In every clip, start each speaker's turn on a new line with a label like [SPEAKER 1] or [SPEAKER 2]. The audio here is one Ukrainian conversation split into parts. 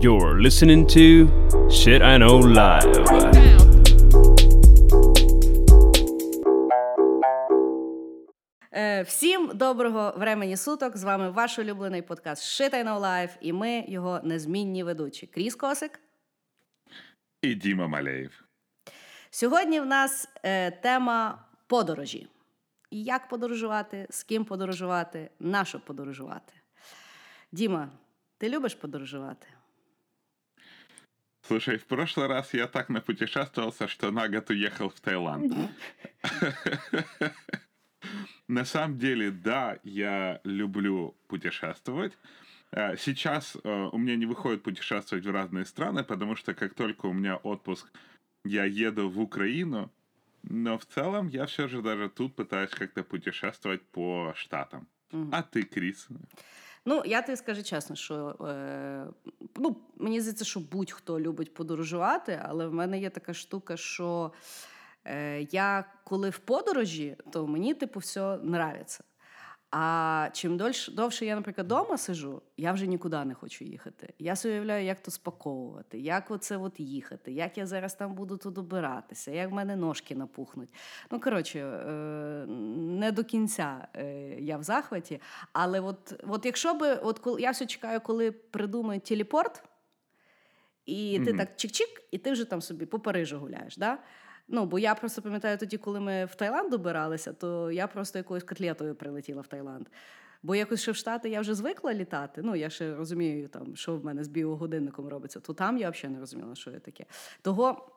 [SPEAKER 1] You're listening to Shit I Know Live.
[SPEAKER 2] Е, Всім доброго времені суток. З вами ваш улюблений подкаст Shit I Know Live і ми його незмінні ведучі. Кріс Косик.
[SPEAKER 3] І Діма Малеєв.
[SPEAKER 2] Сьогодні в нас е, тема подорожі. Як подорожувати, з ким подорожувати, на що подорожувати. Діма, ти любиш подорожувати?
[SPEAKER 3] Слушай, в прошлый раз я так напутешествовался, что на год уехал в Таиланд. На самом деле, да, я люблю путешествовать. А, Сейчас э, у меня не выходит путешествовать в разные страны, потому что как только у меня отпуск, я еду в Украину. Но в целом я все же даже тут пытаюсь как-то путешествовать по штатам. А ты, Крис?
[SPEAKER 2] Ну, я тобі скажу чесно, що е, ну, мені здається, що будь-хто любить подорожувати, але в мене є така штука, що е, я коли в подорожі, то мені типу все нравиться. А чим дольше, довше я, наприклад, вдома сижу, я вже нікуди не хочу їхати. Я собі уявляю, як то спаковувати, як оце от їхати, як я зараз там буду тут добиратися, як в мене ножки напухнуть. Ну, коротше, е, не до кінця е, я в захваті. Але от, от якщо би, от я все чекаю, коли придумають телепорт, і ти
[SPEAKER 3] Мгм.
[SPEAKER 2] так чик-чик, і ти вже там собі по Парижу гуляєш. Да? Ну, бо я просто пам'ятаю тоді, коли ми в Таїланд добиралися, то я просто якоюсь котлетою прилетіла в Таїланд. Бо якось ще в Штати я вже звикла літати. Ну, я ще розумію, там, що в мене з біогодинником робиться, то там я взагалі не розуміла, що я таке. Того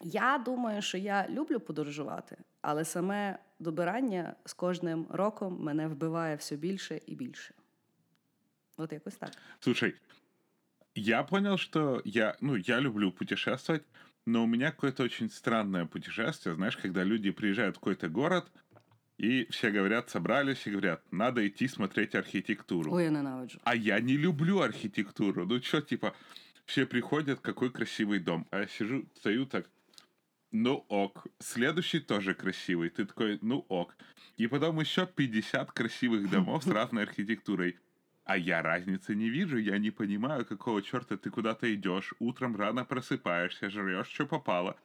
[SPEAKER 2] я думаю, що я люблю подорожувати, але саме добирання з кожним роком мене вбиває все більше і більше. От якось так.
[SPEAKER 3] Слушай, я понял, что я, ну, я люблю путешествовать, но у меня какое-то очень странное путешествие, знаешь, когда люди приезжают в какой-то город, и все говорят, собрались и говорят, надо идти смотреть архитектуру.
[SPEAKER 2] Ой, я ненавиджу.
[SPEAKER 3] А я не люблю архитектуру. Ну что, типа, все приходят, какой красивый дом. А я сижу, стою так, ну ок. Следующий тоже красивый. Ты такой, ну ок. И потом еще 50 красивых домов с разной архитектурой. А я разницы не вижу, я не понимаю, какого черта ты куда-то идешь, утром рано просыпаешься, жрешь, что попало,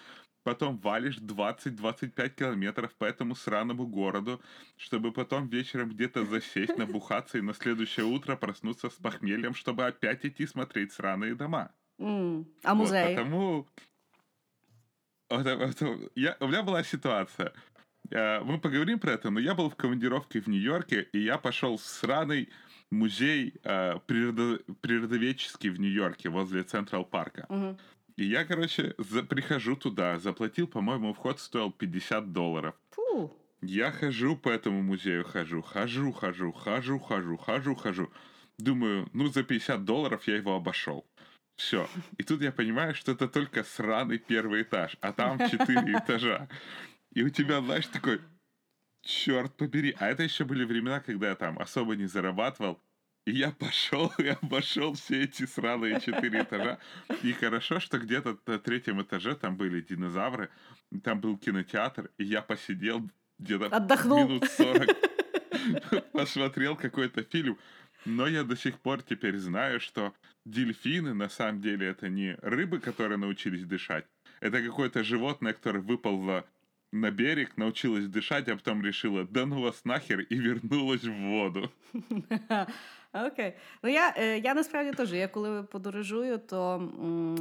[SPEAKER 3] потом валишь 20-25 километров по этому сраному городу, чтобы потом вечером где-то засесть, набухаться и на следующее утро проснуться с похмельем, чтобы опять идти смотреть сраные дома.
[SPEAKER 2] А
[SPEAKER 3] Вот,
[SPEAKER 2] музей?
[SPEAKER 3] потому... Вот, вот, я, у меня была ситуация. Э, Мы поговорим про это, но я был в командировке в Нью-Йорке, и я пошел в сраный музей э, природо- природоведческий в Нью-Йорке возле Централ Парка.
[SPEAKER 2] Мгм.
[SPEAKER 3] И я, короче, за- прихожу туда, заплатил, по-моему, вход стоил 50 долларов.
[SPEAKER 2] Фу.
[SPEAKER 3] Я хожу по этому музею, хожу, хожу, хожу, хожу, хожу, хожу, хожу. Думаю, ну за 50 долларов я его обошел. Все. И тут я понимаю, что это только сраный первый этаж, а там 4 этажа. И у тебя, знаешь, такой, черт побери. А это еще были времена, когда я там особо не зарабатывал. И я пошел и обошел все эти сраные четыре этажа. И хорошо, что где-то на третьем этаже там были динозавры, там был кинотеатр, и я посидел где-то
[SPEAKER 2] Отдохнул.
[SPEAKER 3] минут 40, посмотрел какой-то фильм. Но я до сих пор теперь знаю, что дельфины на самом деле это не рыбы, которые научились дышать. Это какое-то животное, которое выползло на берег, научилась дышать, а потом решила, да ну вас нахер, и вернулась в воду.
[SPEAKER 2] Окей. Ну я, е, я насправді теж, я коли подорожую, то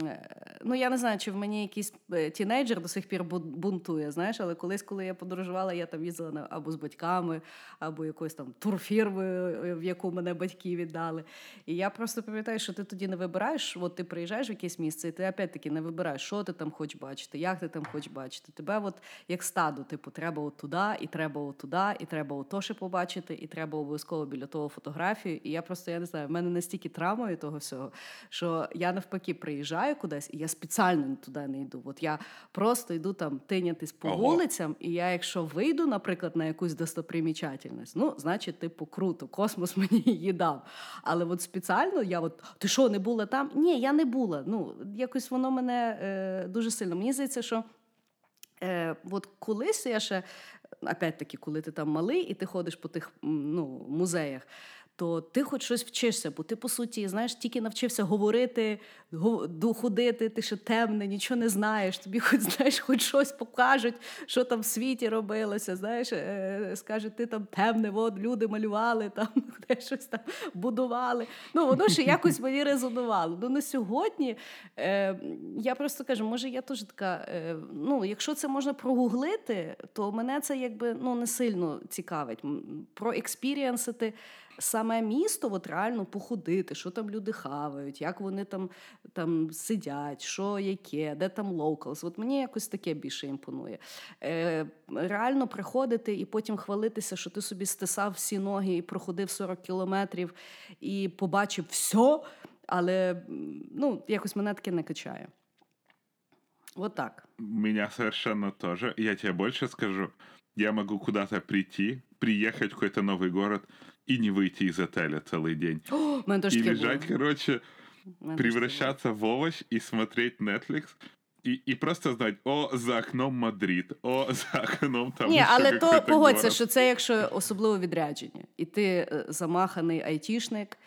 [SPEAKER 2] е, ну я не знаю, чи в мені якийсь е, тінейджер до сих пір бунтує, знаєш, але колись, коли я подорожувала, я там їздила на, або з батьками, або якоюсь там турфірмою, в яку мене батьки віддали. І я просто пам'ятаю, що ти тоді не вибираєш, от ти приїжджаєш в якесь місце, і ти опять-таки не вибираєш, що ти там хочеш бачити, як ти там хочеш бачити. Тебе от як стадо, типу, треба от туди, і треба от туди, і треба от то ще побачити, і треба обов'язково біля того фотографію. І я просто я не знаю, в мене настільки травма від того всього, що я навпаки приїжджаю кудись, і я спеціально туди не йду. От я просто йду там тинятись по
[SPEAKER 3] Ого.
[SPEAKER 2] вулицям, і я, якщо вийду, наприклад, на якусь достопримічательність, ну, значить, типу, круто, космос мені її дав. Але от спеціально я от ти що, не була там? Ні, я не була. Ну, якось воно мене е, дуже сильно. Мені здається, що. Е, от колись я ще, опять-таки, коли ти там малий і ти ходиш по тих ну, музеях, то ти хоч щось вчишся, бо ти, по суті, знаєш, тільки навчився говорити, ходити, ти ще темне, нічого не знаєш. Тобі хоч знаєш, хоч щось покажуть, що там в світі робилося. Знаєш, е, скажуть, ти там темне, от люди малювали, там щось там будували. Ну, воно ще якось мені резонувало. Ну, на сьогодні е, я просто кажу, може, я теж така. Е, ну, якщо це можна прогуглити, то мене це якби ну не сильно цікавить. Про експірієнсити саме місто, от реально походити, що там люди хавають, як вони там там сидять, що яке, де там локалс. От мені якось таке більше імпонує. Е, Реально приходити і потім хвалитися, що ти собі стисав всі ноги і проходив 40 кілометрів і побачив все, але ну, якось мене таке не качає. Вот так.
[SPEAKER 3] Меня совершенно тоже. Я тебе больше скажу. Я могу куда-то прийти, приехать в какой-то новый город и не выйти из отеля целый день.
[SPEAKER 2] О,
[SPEAKER 3] и лежать, было. короче, превращаться в овощ и смотреть Netflix. І і просто знати, о, за окном Мадрид, о, за окном там.
[SPEAKER 2] Ні, але то погодься, що це якщо особливо відрядження, і ти е, замаханий айтішник,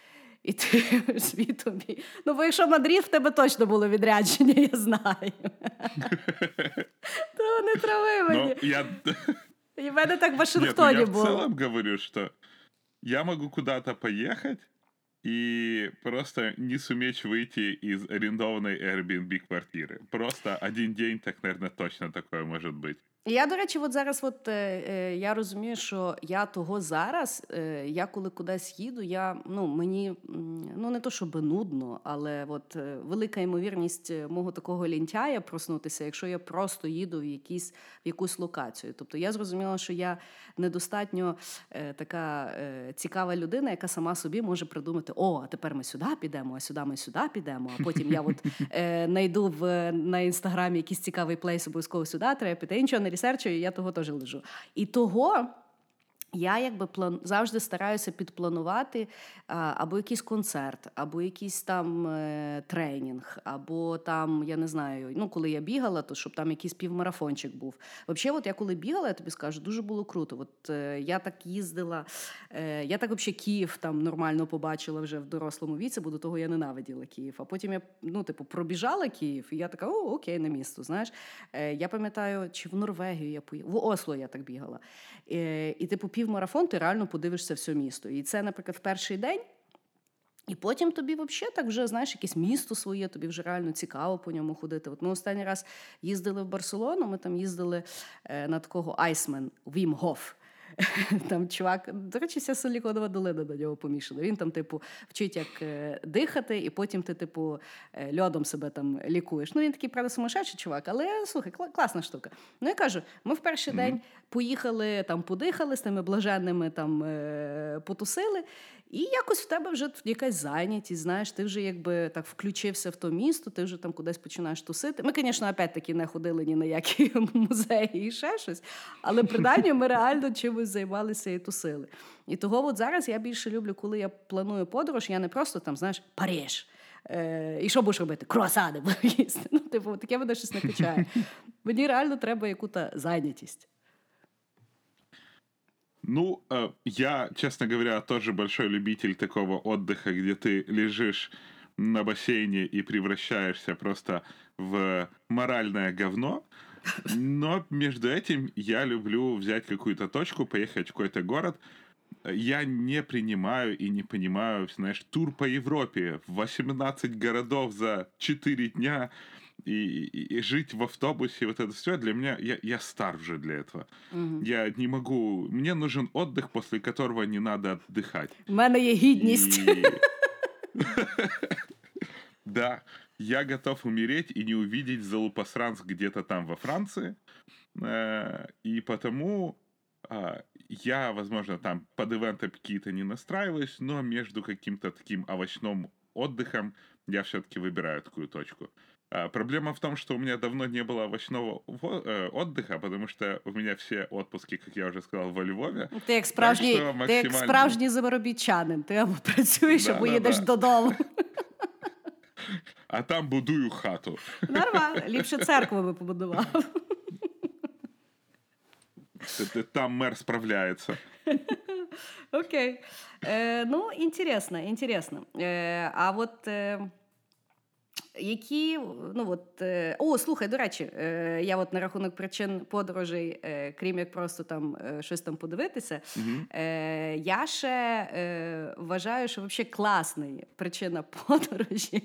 [SPEAKER 2] і ти світом. Ну, бо якщо Мадрид, в тебе точно було відрядження, я знаю. То не трави мені.
[SPEAKER 3] Ну, я...
[SPEAKER 2] И в мене так в Вашингтоне
[SPEAKER 3] Нет,
[SPEAKER 2] ну,
[SPEAKER 3] я в целом говорю, что я могу куда-то поехать и просто не суметь выйти из арендованной Airbnb квартиры. Просто один день, так, наверное, точно такое может быть.
[SPEAKER 2] Я, до речі, от зараз от, е, е, я розумію, що я того зараз, е, я коли кудись їду, я ну мені ну не то щоб нудно, але от е, велика ймовірність е, мого такого лінтяя проснутися, якщо я просто їду в якісь в якусь локацію. Тобто я зрозуміла, що я недостатньо е, така цікава людина, яка сама собі може придумати: о, а тепер ми сюди підемо, а сюди ми сюди підемо. А потім я от знайду в на інстаграмі якийсь цікавий плейс, обов'язково сюди треба піти. Іншого не ресерчую, я того теж лежу. І того я якби план завжди стараюся підпланувати або якийсь концерт, або якийсь там е, тренінг, або там, я не знаю, ну коли я бігала, то щоб там якийсь півмарафончик був. Взагалі, от я коли бігала, я тобі скажу, дуже було круто. От е, я так їздила, е, я так взагалі Київ там нормально побачила вже в дорослому віці, бо до того я ненавиділа Київ. А потім я ну, типу, пробіжала Київ, і я така, о, окей, на місто. Знаєш, я пам'ятаю, чи в Норвегію я поїхала, в Осло я так бігала. Е, і типу півмарафон, ти реально подивишся все місто. І це, наприклад, в перший день. І потім тобі взагалі так вже знаєш якесь місто своє, тобі вже реально цікаво по ньому ходити. От ми останній раз їздили в Барселону, ми там їздили е, на такого Айсмен Вім Гоф. Там чувак, до речі, вся Силіконова долина до нього помішана. Він там, типу, вчить, як е, дихати, і потім ти, типу, е, льодом себе там лікуєш. Ну, він такий, правда, сумасшедший чувак, але слухай, класна штука. Ну, я кажу, ми в перший mm-hmm. день поїхали, там, подихали з тими блаженними там е, потусили. І якось в тебе вже якась зайнятість, знаєш, ти вже якби так включився в то місто, ти вже там кудись починаєш тусити. Ми, звісно, опять-таки не ходили ні на які музеї і ще щось, але принаймні ми реально чимось займалися і тусили. І того от зараз я більше люблю, коли я планую подорож, я не просто там, знаєш, Париж. Е, І що будеш робити? Круасани їсти. Ну, типу, таке мене щось не качає. Мені реально треба яку-то зайнятість.
[SPEAKER 3] Ну, э, я, честно говоря, тоже большой любитель такого отдыха, где ты лежишь на бассейне и превращаешься просто в моральное говно. Но между этим я люблю взять какую-то точку, поехать в какой-то город. Я не принимаю и не понимаю, знаешь, тур по Европе, 18 городов за 4 дня и, и, и жить в автобусе, вот это все для меня, я, я стар уже для этого. Угу. Я не могу, мне нужен отдых, после которого не надо отдыхать.
[SPEAKER 2] У мене є гідність.
[SPEAKER 3] Да, я готов умереть и не увидеть Залупасранс где-то там во Франции. Э, и потому а, я, возможно, там под ивенты какие-то не настраиваюсь, но между каким-то таким овощным отдыхом я все-таки выбираю такую точку. А, проблема в том, что у меня давно не было овощного э, отдыха, потому что у меня все отпуски, как я уже сказал, во Львові.
[SPEAKER 2] Ти як справжній, максимально... ти як справжній заробітчанин, ти або працюєш, да, або да, їдеш да. додому.
[SPEAKER 3] А там будую хату.
[SPEAKER 2] Нормально, ліпше церкву би побудував.
[SPEAKER 3] Там мер справляється.
[SPEAKER 2] Окей. Е, ну, інтересно, інтересно. Е, а от. Е, які, ну от, е, О, слухай, до речі, е, я от на рахунок причин подорожей, е, крім як просто там е, щось там подивитися, е, я ще е, вважаю, що взагалі класний причина подорожі.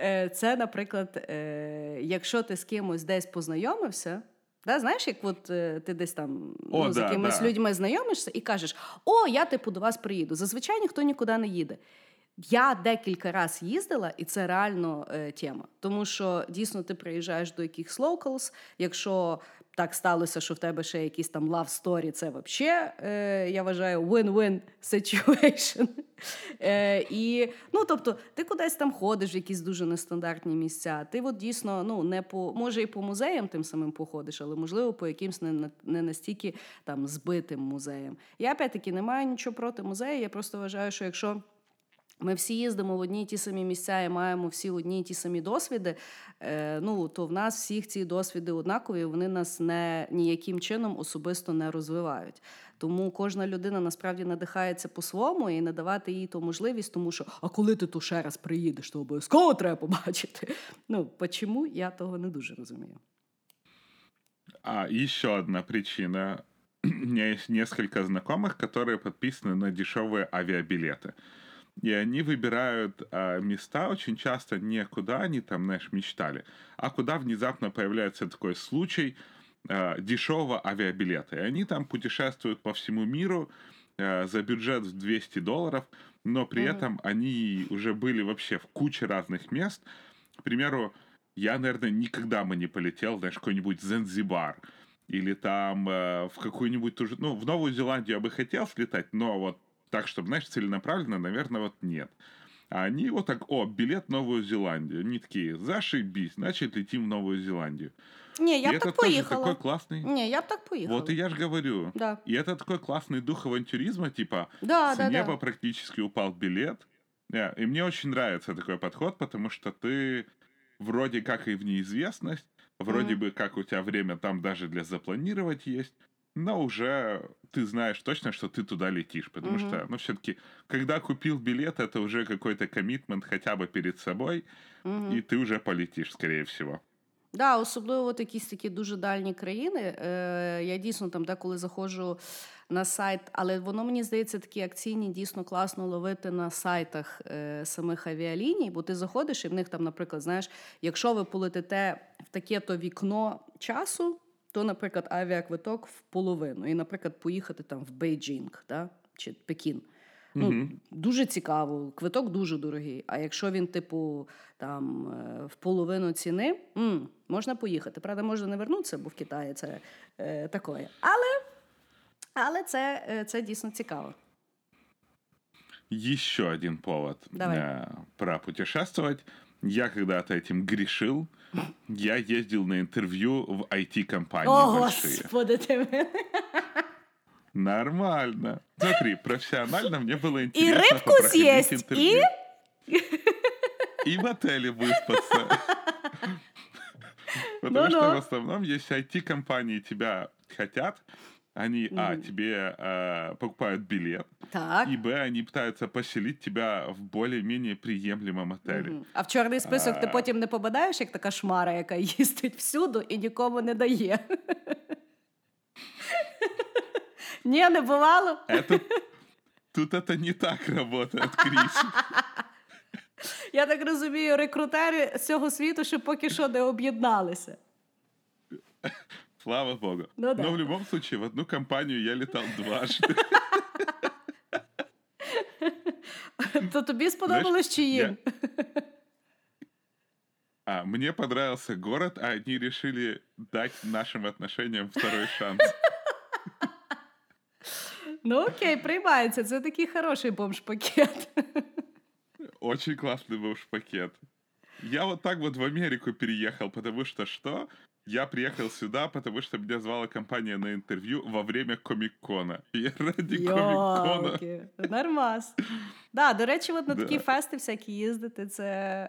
[SPEAKER 2] Е, це, наприклад, е, якщо ти з кимось десь познайомився. Да, знаєш, як от ти десь там
[SPEAKER 3] О,
[SPEAKER 2] ну, з
[SPEAKER 3] да,
[SPEAKER 2] якимись
[SPEAKER 3] да.
[SPEAKER 2] людьми знайомишся і кажеш: О, я типу до вас приїду. Зазвичай ніхто нікуди не їде. Я декілька разів їздила, і це реально е, тема. Тому що дійсно ти приїжджаєш до якихось locals, якщо так сталося, що в тебе ще якісь там love story, це взагалі, е, я вважаю, win-win situation. Е, і, ну, тобто, ти кудись там ходиш в якісь дуже нестандартні місця. Ти от дійсно, ну, не по, може, і по музеям тим самим походиш, але можливо по якимсь не, не настільки там збитим музеям. Я опять-таки не маю нічого проти музею. Я просто вважаю, що якщо. Ми всі їздимо в одні й ті самі місця і маємо всі одні й ті самі досвіди. Е, ну то в нас всіх ці досвіди однакові, вони нас не ніяким чином особисто не розвивають. Тому кожна людина насправді надихається по-своєму і надавати їй ту можливість, тому що а коли ти то ще раз приїдеш, то обов'язково треба побачити. Ну чому я того не дуже розумію.
[SPEAKER 3] А еще одна причина. У меня есть несколько знакомых, которые подписаны на дешевые авиабилеты. И они выбирают а, места очень часто не куда они там, знаешь, мечтали, а куда внезапно появляется такой случай а, дешевого авиабилета. И они там путешествуют по всему миру а, за бюджет в 200 долларов, но при
[SPEAKER 2] Мгм.
[SPEAKER 3] этом они уже были вообще в куче разных мест. К примеру, я, наверное, никогда бы не полетел, знаешь, в какой-нибудь Занзибар. Или там э, в какую-нибудь ту же... Ну, в Новую Зеландию я бы хотел слетать, но вот так, чтобы, знаешь, целенаправленно, наверное, вот нет. А они вот так, о, билет в Новую Зеландию. Они такие, зашибись, значит, летим в Новую Зеландию.
[SPEAKER 2] Ні, я
[SPEAKER 3] и
[SPEAKER 2] б
[SPEAKER 3] это
[SPEAKER 2] так
[SPEAKER 3] тоже
[SPEAKER 2] поїхала.
[SPEAKER 3] такой классный...
[SPEAKER 2] Ні, я б так поїхала.
[SPEAKER 3] Вот и я же говорю.
[SPEAKER 2] Да.
[SPEAKER 3] И это такой классный дух авантюризма, типа,
[SPEAKER 2] Да,
[SPEAKER 3] с
[SPEAKER 2] да,
[SPEAKER 3] неба
[SPEAKER 2] да.
[SPEAKER 3] практически упал билет. Yeah, И мне очень нравится такой подход, потому что ты вроде как и в неизвестность, вроде
[SPEAKER 2] Мгм.
[SPEAKER 3] бы как у тебя время там даже для запланировать есть, но уже ты знаешь точно, что ты туда летишь, потому
[SPEAKER 2] Мгм.
[SPEAKER 3] что, ну, все-таки, когда купил билет, это уже какой-то коммитмент хотя бы перед собой,
[SPEAKER 2] Мгм.
[SPEAKER 3] и ты уже полетишь, скорее всего.
[SPEAKER 2] Да, особливо от якісь такі дуже дальні країни. Е, я дійсно там деколи заходжу на сайт, але воно мені здається такі акційні дійсно класно ловити на сайтах е, самих авіаліній, бо ти заходиш і в них там, наприклад, знаєш, якщо ви полетите в таке-то вікно часу, то, наприклад, авіаквиток в половину. І, наприклад, поїхати там в Бейджінг да? чи Пекін. Ну,
[SPEAKER 3] Мгм.
[SPEAKER 2] дуже цікаво, квиток дуже дорогий. А якщо він, типу, там е, в половину ціни, м, можна поїхати. Правда, можна не вернутися, бо в Китаї це е, таке. Але, але це, е, це дійсно цікаво.
[SPEAKER 3] Еще один повод
[SPEAKER 2] Давай.
[SPEAKER 3] э, пропутешествовать. Я когда-то этим грешил. Я ездил на интервью в IT-компании
[SPEAKER 2] О,
[SPEAKER 3] большие.
[SPEAKER 2] господи, ти мене.
[SPEAKER 3] Нормально. Смотри, профессионально мне было
[SPEAKER 2] І
[SPEAKER 3] интересно
[SPEAKER 2] рибку
[SPEAKER 3] попроходить
[SPEAKER 2] з'їсть,
[SPEAKER 3] интервью.
[SPEAKER 2] і
[SPEAKER 3] И в отеле выспаться. Потому
[SPEAKER 2] Ну-ну.
[SPEAKER 3] что в основном, если IT-компании тебя хотят, они, а,
[SPEAKER 2] Мгм.
[SPEAKER 3] тебе э, покупают билет,
[SPEAKER 2] так.
[SPEAKER 3] и, б, они пытаются поселить тебя в более-менее приемлемом отеле.
[SPEAKER 2] Мгм. А в чорний список ти
[SPEAKER 3] А.
[SPEAKER 2] потім не попадаєш, як така шмара, яка їздить всюди і нікому не дає. Ні, не бувало.
[SPEAKER 3] Это, тут это не так работает, Крис.
[SPEAKER 2] Я так розумію, рекрутери з цього світу ще поки що не об'єдналися.
[SPEAKER 3] Слава богу.
[SPEAKER 2] Ну да.
[SPEAKER 3] Но в любом случае, в одну компанию я летал дважды.
[SPEAKER 2] То тобі сподобалось чи їм?
[SPEAKER 3] А, мне понравился город, а они решили дать нашим отношениям второй шанс.
[SPEAKER 2] Ну окей, приймається. Це такий хороший бомж-пакет.
[SPEAKER 3] Очень классный был пакет. Я вот так вот в Америку переехал, потому что что? Я приехал сюда, потому что меня звала компания на интервью во время комик-кона. Я ради комик-кона.
[SPEAKER 2] Нормас. Да, до речі, от на
[SPEAKER 3] Да.
[SPEAKER 2] такі фести всякі їздити, це.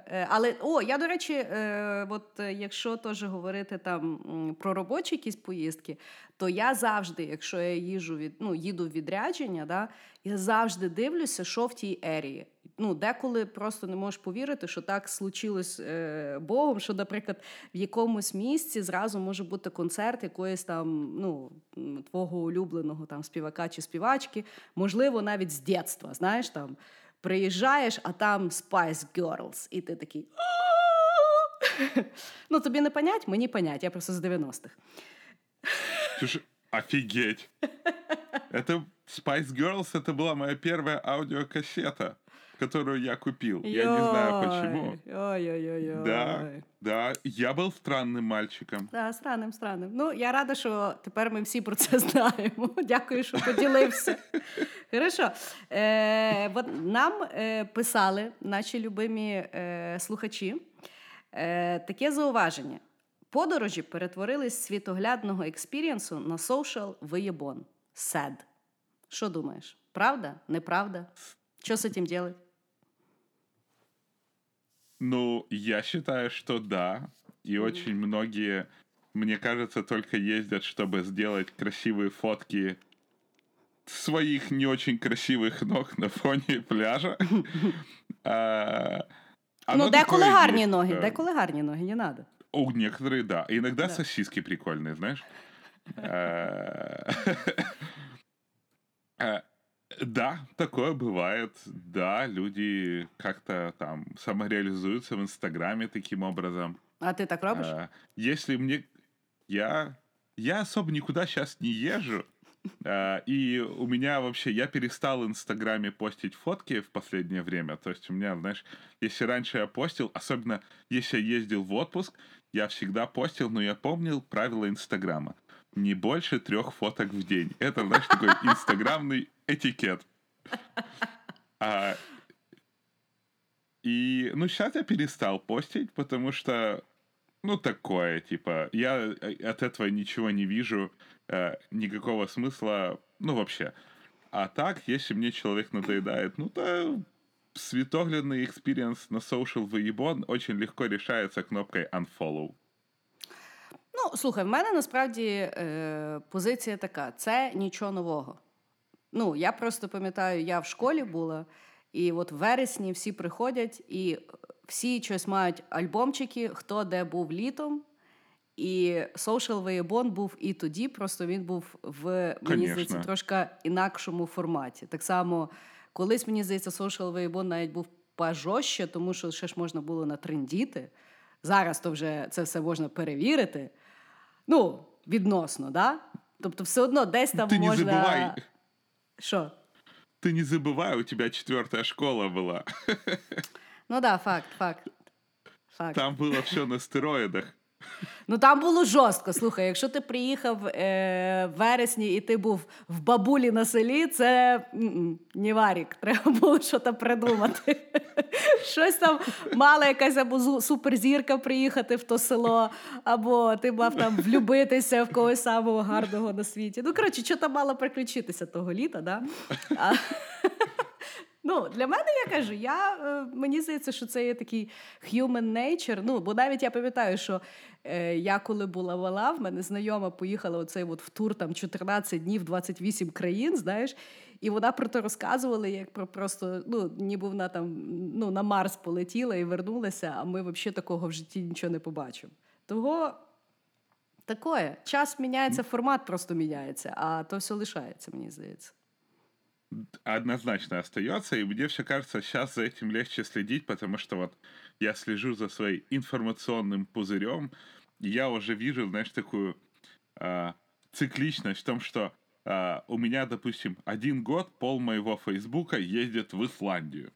[SPEAKER 2] е, Але о, я, до речі, е, от е, якщо теж говорити там про робочі якісь поїздки, то я завжди, якщо я їжу від, ну, їду в відрядження, да, я завжди дивлюся, що в тій ерії Ну, деколи просто не можеш повірити, що так случилось е, Богом, що, наприклад, в якомусь місці зразу може бути концерт якоїсь там, ну, м, твого улюбленого там співака чи співачки, можливо, навіть з дитинства, знаєш, там приїжджаєш, а там Spice Girls, і ти такий. «А-а-а!» Ну, тобі не понять, мені понять, я просто з 90-х.
[SPEAKER 3] Слушай, офигеть. Это Spice Girls, это была моя первая аудиокассета, которую я купил. Я не знаю почему.
[SPEAKER 2] Ой-ой-ой.
[SPEAKER 3] Да, да, я был странным мальчиком.
[SPEAKER 2] Да, странним, странним. Ну, я рада, що тепер ми всі про це знаємо. Дякую, що поділився. Хорошо. Е, от нам е, писали наші любимі е, слухачі е, таке зауваження. Подорожі перетворились з світоглядного експірієнсу на social виєбон. Sad. Що думаєш? Правда? Неправда? Що з цим делать?
[SPEAKER 3] Ну, я считаю, что да. И очень многие, мне кажется, только ездят, чтобы сделать красивые фотки своих не очень красивых ног на фоне пляжа. А,
[SPEAKER 2] ну,
[SPEAKER 3] оно
[SPEAKER 2] деколи гарні ноги, деколи гарні ноги, не треба.
[SPEAKER 3] У некоторые, да. Иногда
[SPEAKER 2] Да.
[SPEAKER 3] сосиски прикольные, знаешь. Да, такое бывает. Да, люди как-то там самореализуются в Инстаграме таким образом.
[SPEAKER 2] А ти так робиш?
[SPEAKER 3] Э, Если мне... Я... Я особо никуда сейчас не езжу. Э, И у меня вообще... Я перестал в Инстаграме постить фотки в последнее время. То есть у меня, знаешь, если раньше я постил, особенно если я ездил в отпуск, я всегда постил, но я помнил правила Инстаграма. Не больше трех фоток в день. Это, знаешь, такой инстаграмный этикет. А, и, ну, сейчас я перестал постить, потому что, ну, такое, типа, я э, от этого ничего не вижу, э, никакого смысла, ну, вообще. А так, если мне человек надоедает, ну, то светоглядный экспириенс на social выебон очень легко решается кнопкой unfollow.
[SPEAKER 2] Ну, слухай, в мене насправді е, позиція така: це нічого нового. Ну, я просто пам'ятаю, я в школі була, і от в вересні всі приходять, і всі щось мають альбомчики, хто де був літом. І Social Виєбон був і тоді, просто він був в мені здається трошки інакшому форматі. Так само, колись мені здається, Social Виєбон навіть був пожорстче, тому що ще ж можна було натрендіти. Зараз то вже це все можна перевірити. Ну, відносно, да? Тобто, все одно десь там
[SPEAKER 3] не
[SPEAKER 2] можна.
[SPEAKER 3] забывай,
[SPEAKER 2] Що?
[SPEAKER 3] ты не забывай, у тебя четвертая школа была.
[SPEAKER 2] Ну да, факт, факт. Факт.
[SPEAKER 3] Там было все на стероидах.
[SPEAKER 2] Ну там було жорстко. Слухай, якщо ти приїхав е, вересні і ти був в бабулі на селі, це не варік. Треба було щось придумати. Щось там мала якась або суперзірка приїхати в то село, або ти мав там влюбитися в когось самого гарного на світі. Ну, коротше, що там мало приключитися того літа, да? А, Ну, для мене я кажу, я, е, мені здається, що це є такий human nature. Ну, бо навіть я пам'ятаю, що е, я коли була вала, в мене знайома поїхала оцей от в тур там 14 днів, 28 країн, знаєш. І вона про те розказувала, як про просто, ну, ніби вона там ну, на Марс полетіла і вернулася, а ми взагалі такого в житті нічого не побачимо. Того такое. Час міняється, формат просто міняється, а то все лишається, мені здається.
[SPEAKER 3] Однозначно остается, и мне все кажется, сейчас за этим легче следить, потому что вот я слежу за своим информационным пузырем, и я уже вижу, знаешь, такую а, цикличность в том, что а, у меня, допустим, один год пол моего Фейсбука ездит в Исландию.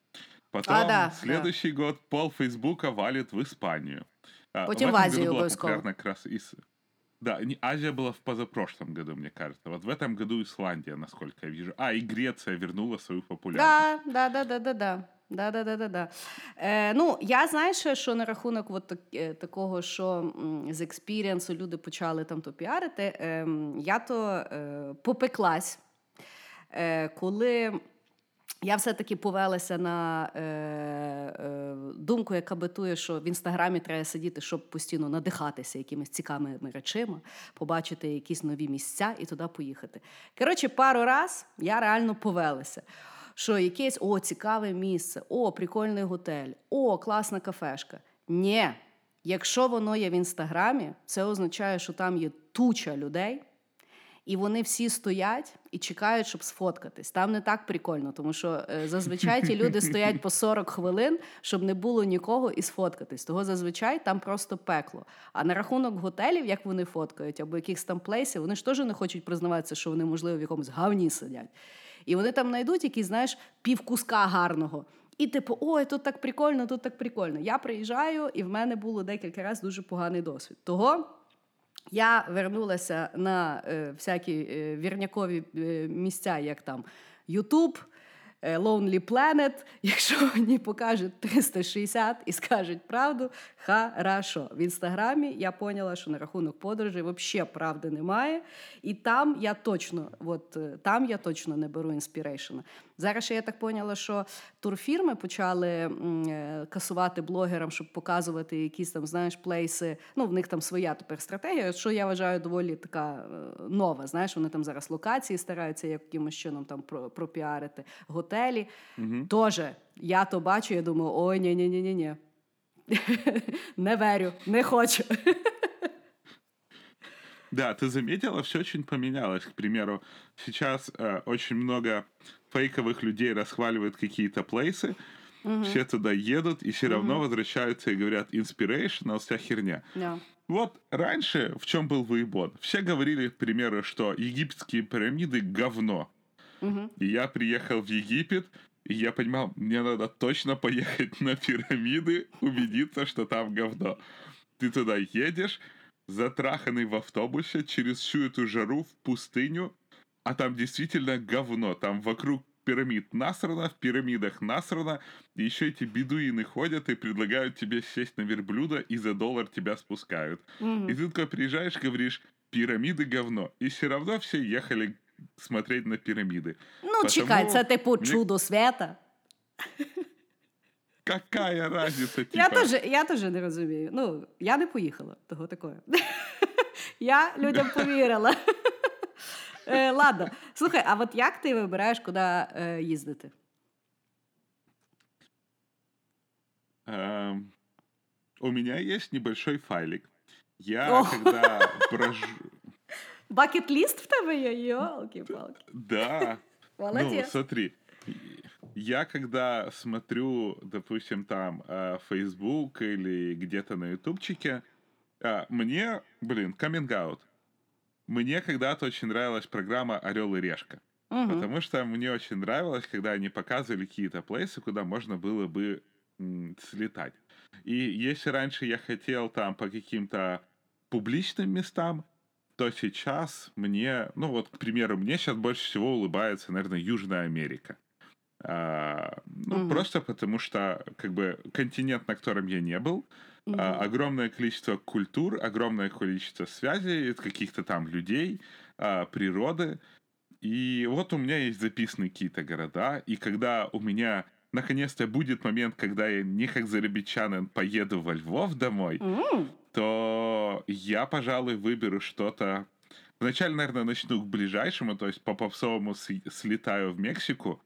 [SPEAKER 3] Потом
[SPEAKER 2] А, да,
[SPEAKER 3] следующий год пол Фейсбука валит в Испанию. А,
[SPEAKER 2] Потім в Азію обов'язково.
[SPEAKER 3] популярна как раз Ис- Да, Азия была в позапрошлом году, мне кажется. Вот в этом году Исландия, насколько я вижу. А, и Греция вернула свою популярность.
[SPEAKER 2] Да, да, да, да, да, да. Да, да, да, да. Е, ну, я знаєш, що на рахунок от е, такого, що з експірієнсу люди почали там то піарити, е, я то е, попеклась, е, коли я все-таки повелася на е, е, думку, яка битує, що в інстаграмі треба сидіти, щоб постійно надихатися якимись цікавими речима, побачити якісь нові місця і туди поїхати. Коротше, пару раз я реально повелася. Що якесь о, цікаве місце, о, прикольний готель, о, класна кафешка. Ні, якщо воно є в інстаграмі, це означає, що там є туча людей, і вони всі стоять і чекають, щоб сфоткатись. Там не так прикольно, тому що е, зазвичай ті люди стоять по 40 хвилин, щоб не було нікого і сфоткатись. Того зазвичай там просто пекло. А на рахунок готелів, як вони фоткають, або якихось там плейсів, вони ж теж не хочуть признаватися, що вони, можливо, в якомусь гавні сидять. І вони там знайдуть якийсь, знаєш, півкуска гарного. І типу, ой, тут так прикольно, тут так прикольно. Я приїжджаю, і в мене було декілька разів дуже поганий досвід. Того я вернулася на е, всякі е, вірнякові е, місця, як там Ютуб, е, Lonely Planet. Якщо мені покажуть 360 і скажуть правду, хорошо. В інстаграмі я поняла, що на рахунок подорожей взагалі правди немає. І там я точно, от е, там я точно не беру інспірейшена. Зараз ще я так поняла, що турфірми почали е, касувати блогерам, щоб показувати якісь там, знаєш, плейси. Ну, в них там своя тепер стратегія, що я вважаю доволі така е, нова. Знаєш, вони там зараз локації стараються якимось чином там пропіарити, готелі.
[SPEAKER 3] Мгм.
[SPEAKER 2] Тоже я то бачу, я думаю, ой, ні, ні, ні, ні, ні. Не верю, не хочу.
[SPEAKER 3] Да, ты заметила, все очень поменялось. К примеру, сейчас э, очень много фейковых людей расхваливают какие-то плейсы, все туда едут и все равно возвращаются и говорят inspirational, вся херня.
[SPEAKER 2] Yeah.
[SPEAKER 3] Вот раньше в чем был выебон? Все говорили, к примеру, что египетские пирамиды говно.
[SPEAKER 2] Мгм.
[SPEAKER 3] И я приехал в Египет, и я понимал, мне надо точно поехать на пирамиды, убедиться, что там говно. Ты туда едешь, затраханный в автобусе через всю эту жару в пустыню, а там действительно говно. Там вокруг пирамид насрано, в пирамидах насрано, и еще эти бедуины ходят и предлагают тебе сесть на верблюда, и за доллар тебя спускают.
[SPEAKER 2] Мгм.
[SPEAKER 3] И ты такой приезжаешь, говоришь, пирамиды говно. И все равно все ехали смотреть на пирамиды.
[SPEAKER 2] Ну,
[SPEAKER 3] Потому
[SPEAKER 2] чекай, це типу
[SPEAKER 3] мне-
[SPEAKER 2] чудо свята.
[SPEAKER 3] Какая разница, типа?
[SPEAKER 2] Я теж, я теж не розумію. Ну, я не поїхала, того такое. Я людям повірила. Е, Ладно, слухай, а от як ти вибираєш, куди е, їздити?
[SPEAKER 3] Эм, У меня есть небольшой файлик. Я
[SPEAKER 2] О.
[SPEAKER 3] когда брожу...
[SPEAKER 2] Бакет-ліст в тебе є? Йолки-палки.
[SPEAKER 3] Да. Ну, смотри. Я когда смотрю, допустим, там э, Facebook или где-то на ютубчике, а, мне, блин, каминг аут. Мне когда-то очень нравилась программа Орел и Решка.
[SPEAKER 2] Мгм.
[SPEAKER 3] Потому что мне очень нравилось, когда они показывали какие-то плейсы, куда можно было бы м, слетать. И если раньше я хотел там по каким-то публичным местам, то сейчас мне, ну вот, к примеру, мне сейчас больше всего улыбается, наверное, Южная Америка. А, ну,
[SPEAKER 2] Мгм.
[SPEAKER 3] просто потому что, как бы, континент, на котором я не был,
[SPEAKER 2] Мгм.
[SPEAKER 3] а, огромное количество культур, огромное количество связей, каких-то там людей, а, природы. И вот у меня есть записаны какие-то города, и когда у меня наконец-то будет момент, когда я не как зарабичанин поеду во Львов домой,
[SPEAKER 2] М,
[SPEAKER 3] то я, пожалуй, выберу что-то. Вначале, наверное, начну к ближайшему, то есть по попсовому слетаю в Мексику,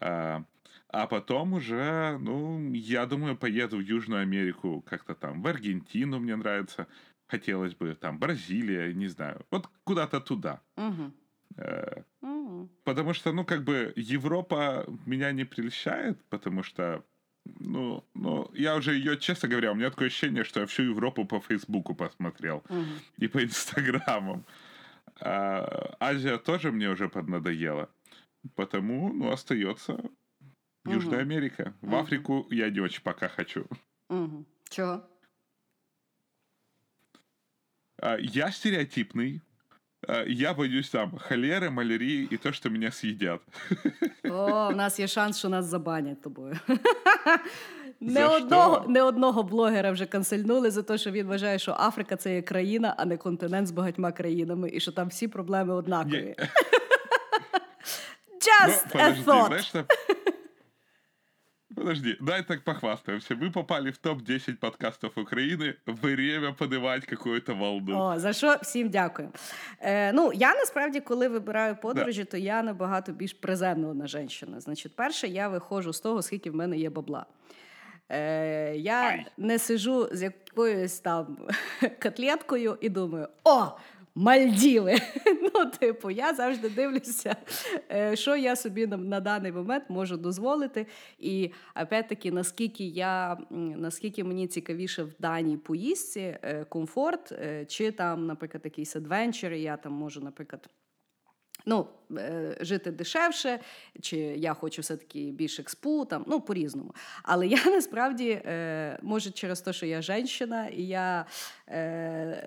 [SPEAKER 3] а, а потом уже, ну, я думаю, поеду в Южную Америку, как-то там, в Аргентину мне нравится, хотелось бы, там, Бразилия, не знаю, вот куда-то туда.
[SPEAKER 2] мгм.
[SPEAKER 3] Э,
[SPEAKER 2] М.
[SPEAKER 3] Потому что, ну, как бы, Европа меня не прельщает, потому что, ну, ну, я уже ее, честно говоря, у меня такое ощущение, что я всю Европу по Фейсбуку посмотрел
[SPEAKER 2] Мгм.
[SPEAKER 3] и по Инстаграмам. А, Азия тоже мне уже поднадоела. Потому, ну, остается Южная
[SPEAKER 2] Мгм.
[SPEAKER 3] Америка. В
[SPEAKER 2] Мгм.
[SPEAKER 3] Африку я не очень пока хочу.
[SPEAKER 2] Мгм. Чого?
[SPEAKER 3] А, Я стереотипный, Э, Я боюсь там холеры, малярии и то, что меня съедят.
[SPEAKER 2] О, у нас є шанс, що нас забанять тобою. Не
[SPEAKER 3] За
[SPEAKER 2] одного,
[SPEAKER 3] що?
[SPEAKER 2] не одного блогера вже канцельнули за те, що він вважає, що Африка це є країна, а не континент з багатьма країнами, і що там всі проблеми однакові. Just
[SPEAKER 3] Ну,
[SPEAKER 2] a
[SPEAKER 3] подожди,
[SPEAKER 2] thought.
[SPEAKER 3] знаешь что? Подожди, дай так похвастаемся. Мы попали в топ-10 подкастов Украины. Время поднимать какую-то волну.
[SPEAKER 2] О, за що всім дякую. Е, ну, я насправді, коли вибираю подорожі, то я набагато більш приземна жінка. Значить, перше, я виходжу з того, скільки в мене є бабла. Е, я
[SPEAKER 3] Ай.
[SPEAKER 2] не сижу з якоюсь там котлеткою і думаю: о! Мальдіви. Ну, типу, я завжди дивлюся, е, що я собі на, на даний момент можу дозволити. І опять-таки, наскільки я наскільки мені цікавіше в даній поїздці е, комфорт, е, чи там, наприклад, якийсь адвенчер, я там можу, наприклад. Ну, жити дешевше, чи я хочу все-таки більш експу, там, ну, по-різному. Але я насправді, може, через те, що я жінка, і я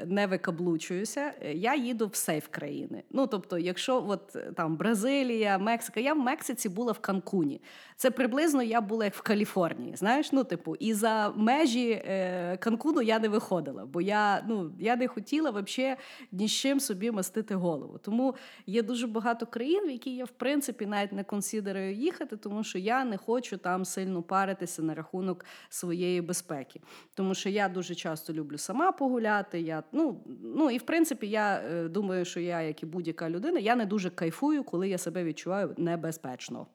[SPEAKER 2] не викаблучуюся, е, я їду в сейф країни. Ну, тобто, якщо от е, там Бразилія, Мексика, я в Мексиці була в Канкуні. Це приблизно я була як в Каліфорнії. Знаєш, ну, типу, і за межі е, Канкуну я не виходила, бо я, ну, я не хотіла взагалі ні з чим собі мастити голову. Тому є дуже багато країн, в які я в принципі навіть не консідерую їхати, тому що я не хочу там сильно паритися на рахунок своєї безпеки. Тому що я дуже часто люблю сама погуляти. Я, ну, ну і в принципі, я е, думаю, що я, як і будь-яка людина, я не дуже кайфую, коли я себе відчуваю небезпечно.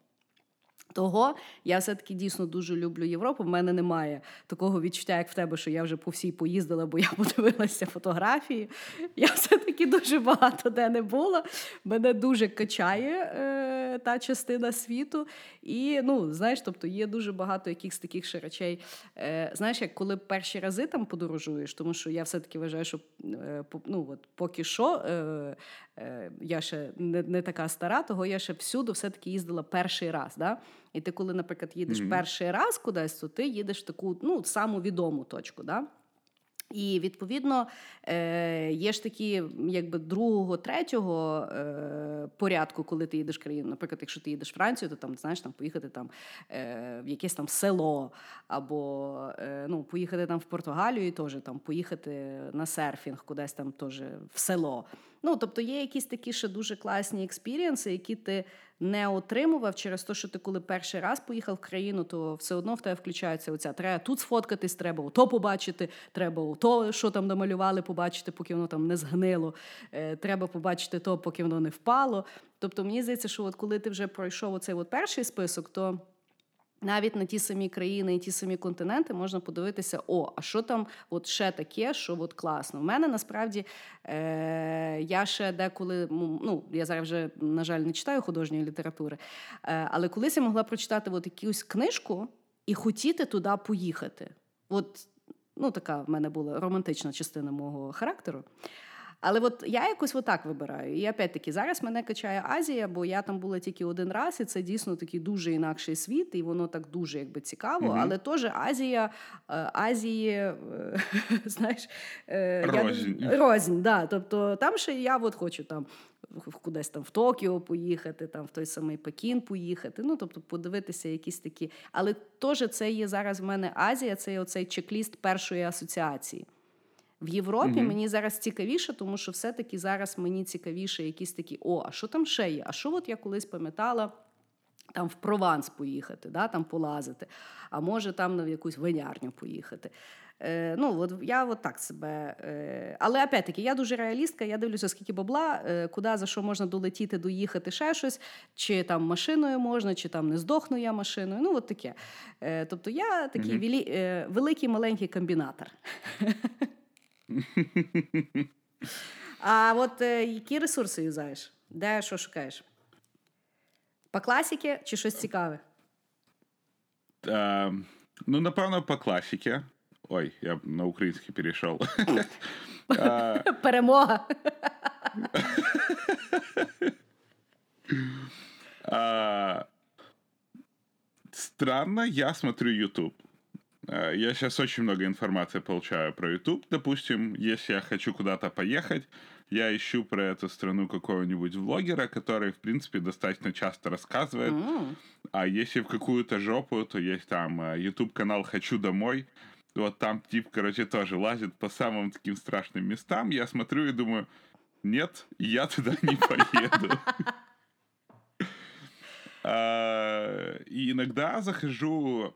[SPEAKER 2] Того я все-таки дійсно дуже люблю Європу. В мене немає такого відчуття, як в тебе, що я вже по всій поїздила, бо я подивилася фотографії. Я все-таки дуже багато де не була. Мене дуже качає е, та частина світу. І ну, знаєш, тобто є дуже багато якихось таких ще речей. Е, знаєш, як коли перші рази там подорожуєш, тому що я все-таки вважаю, що е, ну, от, поки що е, е, я ще не, не така стара, того я ще всюди все-таки їздила перший раз. Да? І ти, коли, наприклад, їдеш
[SPEAKER 3] Мгм.
[SPEAKER 2] перший раз кудись, то ти їдеш в таку ну, саму відому точку. Да? І відповідно е, є ж такі, якби другого, третього е, порядку, коли ти їдеш в країну. Наприклад, якщо ти їдеш в Францію, то там знаєш там поїхати там е, в якесь там село, або е, ну, поїхати там в Португалію і теж там поїхати на серфінг, кудись там теж в село. Ну, тобто є якісь такі ще дуже класні експірієнси, які ти не отримував через те, що ти коли перший раз поїхав в країну, то все одно в тебе включається оця треба тут сфоткатись, треба ото побачити, треба ото, що там намалювали, побачити, поки воно там не згнило. Е, треба побачити то, поки воно не впало. Тобто, мені здається, що от коли ти вже пройшов оцей от перший список, то навіть на ті самі країни і ті самі континенти можна подивитися, о, а що там от ще таке, що от класно. У мене насправді е, я ще деколи, ну я зараз вже, на жаль, не читаю художньої літератури, е, але колись я могла прочитати от якусь книжку і хотіти туди поїхати. От, ну, така в мене була романтична частина мого характеру. Але от я якось отак вибираю. І опять-таки, зараз мене качає Азія, бо я там була тільки один раз, і це дійсно такий дуже інакший світ, і воно так дуже якби цікаво.
[SPEAKER 3] Мгм.
[SPEAKER 2] Але теж Азія, е, Азії, е, знаєш, е,
[SPEAKER 3] Рознь.
[SPEAKER 2] Я, рознь, да. Тобто там ще я от хочу там. Кудись там в Токіо поїхати, там в той самий Пекін поїхати. Ну тобто подивитися якісь такі. Але теж це є зараз в мене Азія, це є оцей чек-ліст першої асоціації. В Європі
[SPEAKER 3] Мгм.
[SPEAKER 2] мені зараз цікавіше, тому що все-таки зараз мені цікавіше якісь такі: о, а що там ще є? А що от я колись пам'ятала? Там в Прованс поїхати, да, там полазити, а може там на якусь винярню поїхати. Е, ну, от я от так себе. Е, але опять-таки, я дуже реалістка, я дивлюся, скільки бабла, е, куди за що можна долетіти, доїхати ще щось, чи там машиною можна, чи там не здохну я машиною. Ну, от таке. Е, тобто я такий е, великий маленький комбінатор. А от е, які ресурси юзаєш? Де що шукаєш? По класіки чи щось цікаве?
[SPEAKER 3] Е, ну, напевно, по класіки. Ой, я на український перейшов. Е,
[SPEAKER 2] Перемога.
[SPEAKER 3] Странно, я смотрю YouTube. А, Я сейчас очень много информации получаю про YouTube. Допустим, если я хочу куда-то поехать, я ищу про эту страну какого-нибудь влогера, который, в принципе, достаточно часто рассказывает.
[SPEAKER 2] М.
[SPEAKER 3] А если в какую-то жопу, то есть там э, YouTube-канал «Хочу домой». Вот там тип, короче, тоже лазит по самым таким страшным местам. Я смотрю и думаю, нет, я туда не поеду. А, И иногда захожу,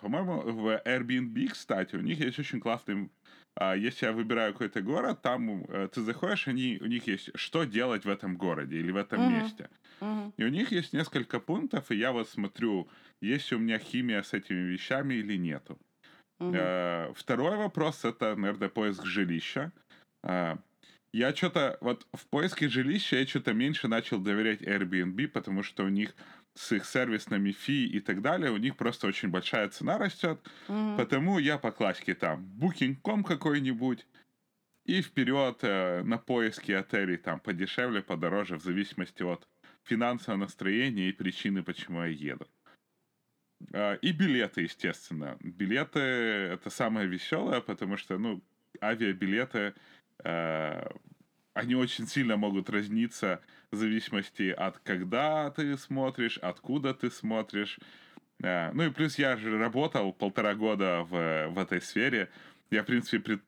[SPEAKER 3] по-моему, в Airbnb, кстати, у них есть очень классный... а, Если я выбираю какой-то город, там э, ты заходишь, они, у них есть, что делать в этом городе или в этом
[SPEAKER 2] Мгм.
[SPEAKER 3] месте.
[SPEAKER 2] Мгм.
[SPEAKER 3] И у них есть несколько пунктов, и я вот смотрю, есть у меня химия с этими вещами или нету. Э, Второй вопрос это, наверное, поиск жилища. Я что-то вот в поиске жилища я что-то меньше начал доверять Airbnb, потому что у них с их сервисными фи и так далее, у них просто очень большая цена растет.
[SPEAKER 2] Мгм.
[SPEAKER 3] Потому я по классике там Booking.com какой-нибудь и вперед э, на поиски отелей там подешевле, подороже, в зависимости от финансового настроения и причины, почему я еду. А, И билеты, естественно. Билеты это самое веселое, потому что, ну, авиабилеты, э, они очень сильно могут разниться в зависимости от когда ты смотришь, откуда ты смотришь. Э, Ну и плюс я же работал полтора года в, в этой сфере. Я, в принципе, пред-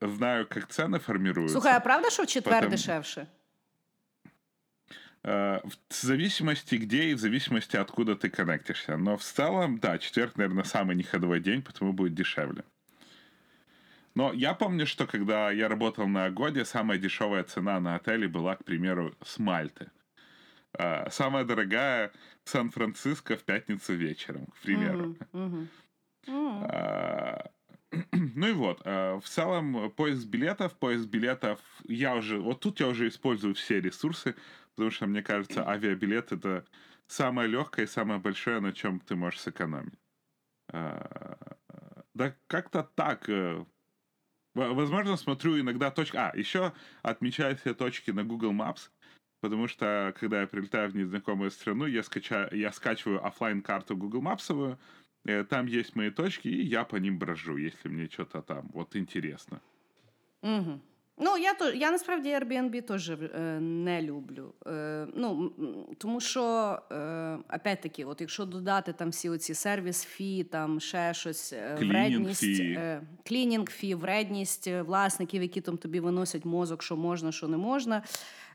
[SPEAKER 3] знаю, как цены формируются.
[SPEAKER 2] Слухай, а правда, що в четвер
[SPEAKER 3] Потім-
[SPEAKER 2] дешевше?
[SPEAKER 3] Э, В зависимости где и в зависимости откуда ты коннектишься. Но в целом, да, четверг, наверное, самый неходовой день, потому будет дешевле. Но я помню, что когда я работал на Годе, самая дешевая цена на отеле была, к примеру, с Мальты. А, Самая дорогая в Сан-Франциско в пятницу вечером, к примеру.
[SPEAKER 2] Мгм. Мгм. М.
[SPEAKER 3] А, Ну и вот, а, в целом поиск билетов, поиск билетов, я уже, вот тут я уже использую все ресурсы, потому что мне кажется, авиабилет это самое легкое и самое большое, на чем ты можешь сэкономить. А, Да как-то так. Возможно, смотрю иногда точки... А, еще отмечаю все точки на Google Maps, потому что, когда я прилетаю в незнакомую страну, я, скачаю, я скачиваю оффлайн карту Google Maps, Э, Там есть мои точки, и я по ним брожу, если мне что-то там вот интересно.
[SPEAKER 2] Мгм. Ну, я то я насправді Airbnb теж е, не люблю. Е, ну, тому що, е, опять-таки, от якщо додати там всі оці сервіс фі, там ще щось, е, вредність, е, клінінг фі, вредність е, власників, які там тобі виносять мозок, що можна, що не можна.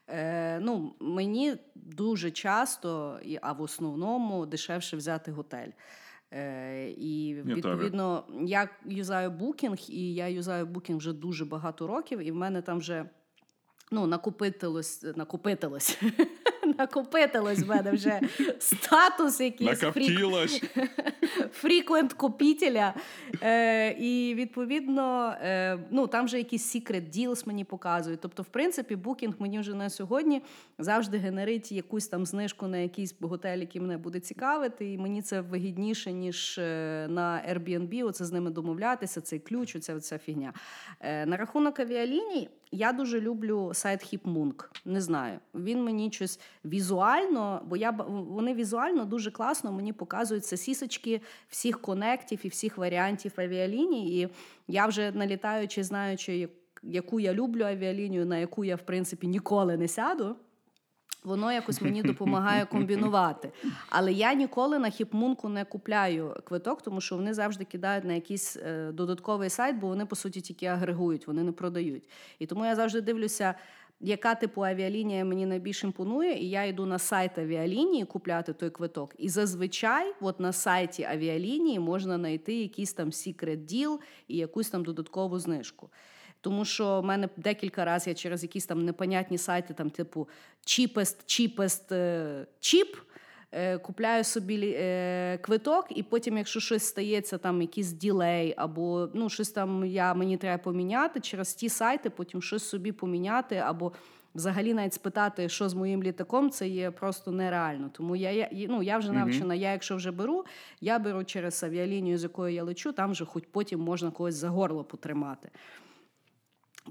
[SPEAKER 2] Е, ну, мені дуже часто, а в основному дешевше взяти готель. Е, і відповідно, я юзаю Booking, і я юзаю Booking вже дуже багато років, і в мене там вже ну, накопитилось, накопитилось. Накопитилось в мене вже статус якийсь фрік, фріквент купітеля. Е, і відповідно, е, ну там вже якісь secret deals мені показують. Тобто, в принципі, букінг мені вже на сьогодні завжди генерить якусь там знижку на якийсь готель, який мене буде цікавити. І мені це вигідніше, ніж е, на Airbnb, оце з ними домовлятися, цей ключ, оця, оця фігня. Е, на рахунок авіаліній. Я дуже люблю сайт Хіпмунк. Не знаю. Він мені щось візуально, бо я вони візуально дуже класно мені показують сосісочки всіх конектів і всіх варіантів авіаліній. І я вже налітаючи, знаючи, яку я люблю авіалінію, на яку я в принципі ніколи не сяду. Воно якось мені допомагає комбінувати. Але я ніколи на хіпмунку не купляю квиток, тому що вони завжди кидають на якийсь е, додатковий сайт, бо вони, по суті, тільки агрегують, вони не продають. І тому я завжди дивлюся, яка типу авіалінія мені найбільш імпонує, і я йду на сайт авіалінії купляти той квиток. І зазвичай, от на сайті авіалінії можна знайти якийсь там secret deal і якусь там додаткову знижку. Тому що в мене декілька разів я через якісь там непонятні сайти, там, типу cheapest, cheapest е, cheap, е, купляю собі е, квиток, і потім, якщо щось стається, там якийсь ділей, або ну, щось там я, мені треба поміняти, через ті сайти потім щось собі поміняти, або взагалі навіть спитати, що з моїм літаком, це є просто нереально. Тому я, я, ну, я вже навчена, я якщо вже беру, я беру через авіалінію, з якою я лечу, там вже хоч потім можна когось за горло потримати.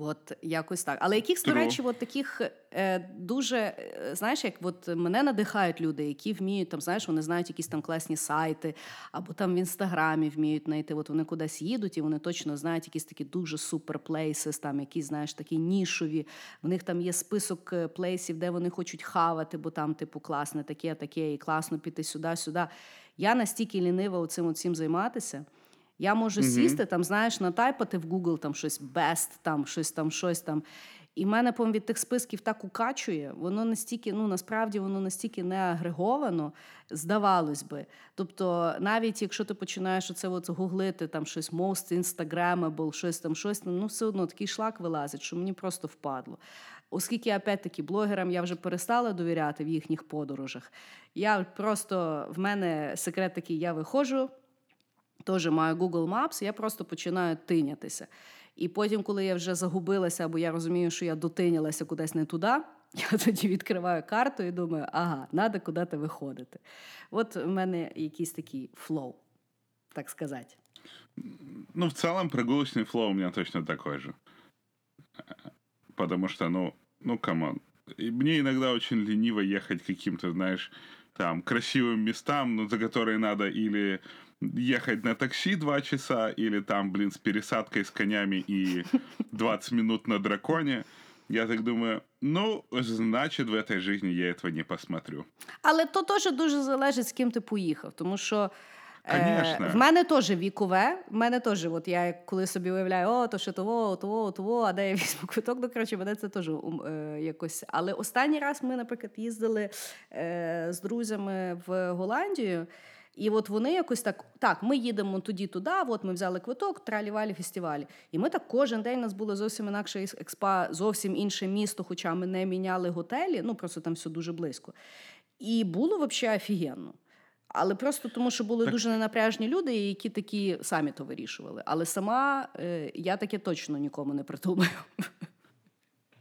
[SPEAKER 2] От якось так. Але якихось, до речі, от таких е, дуже, е, знаєш, як от мене надихають люди, які вміють там, знаєш, вони знають якісь там класні сайти, або там в інстаграмі вміють знайти. От вони кудись їдуть, і вони точно знають якісь такі дуже супер плейсис, там якісь, знаєш, такі нішові. В них там є список е, плейсів, де вони хочуть хавати, бо там, типу, класне таке, таке, і класно піти сюди, сюди. Я настільки лінива цим цим займатися. Я можу сісти, там, знаєш, натайпати в Google там щось best, там щось там, щось там. І мене по від тих списків так укачує, воно настільки, ну насправді воно настільки не агреговано, здавалось би. Тобто, навіть якщо ти починаєш оце от гуглити там щось most Instagrammable, щось там, щось ну все одно такий шлак вилазить, що мені просто впадло. Оскільки, опять-таки, блогерам я вже перестала довіряти в їхніх подорожах, я просто в мене секрет такий, я виходжу теж маю Google Maps, я просто починаю тинятися. І потім, коли я вже загубилася, або я розумію, що я дотинялася кудись не туди, я тоді відкриваю карту і думаю, ага, треба куди-то виходити. От в мене якийсь такий флоу, так сказати.
[SPEAKER 3] Ну, в целом, прогулочный флоу у меня точно такой же. Потому что, ну, ну, камон. И мне иногда очень лениво ехать каким-то, знаешь, там, красивым местам, ну, за которые надо или ехать на такси два часа, или там, блин, с пересадкой с конями и 20 минут на драконе. Я так думаю, ну, значит, в этой жизни я этого не посмотрю.
[SPEAKER 2] Але то теж дуже залежить, з ким ти поїхав. Тому що е, в мене теж вікове. В мене теж, от я коли собі уявляю, о, то що того, того, того, а де я візьму квиток, ну, коротше, мене це теж е, якось. Але останній раз ми, наприклад, їздили е, з друзями в Голландію. І от вони якось так, так, ми їдемо тоді туди, от ми взяли квиток, тралівалі фестивалі. І ми так кожен день у нас було зовсім інакше експа, зовсім інше місто, хоча ми не міняли готелі, ну просто там все дуже близько. І було взагалі офігенно. Але просто тому, що були
[SPEAKER 3] Так.
[SPEAKER 2] дуже ненапряжні люди, які такі самі то вирішували. Але сама е, я таке точно нікому не придумаю.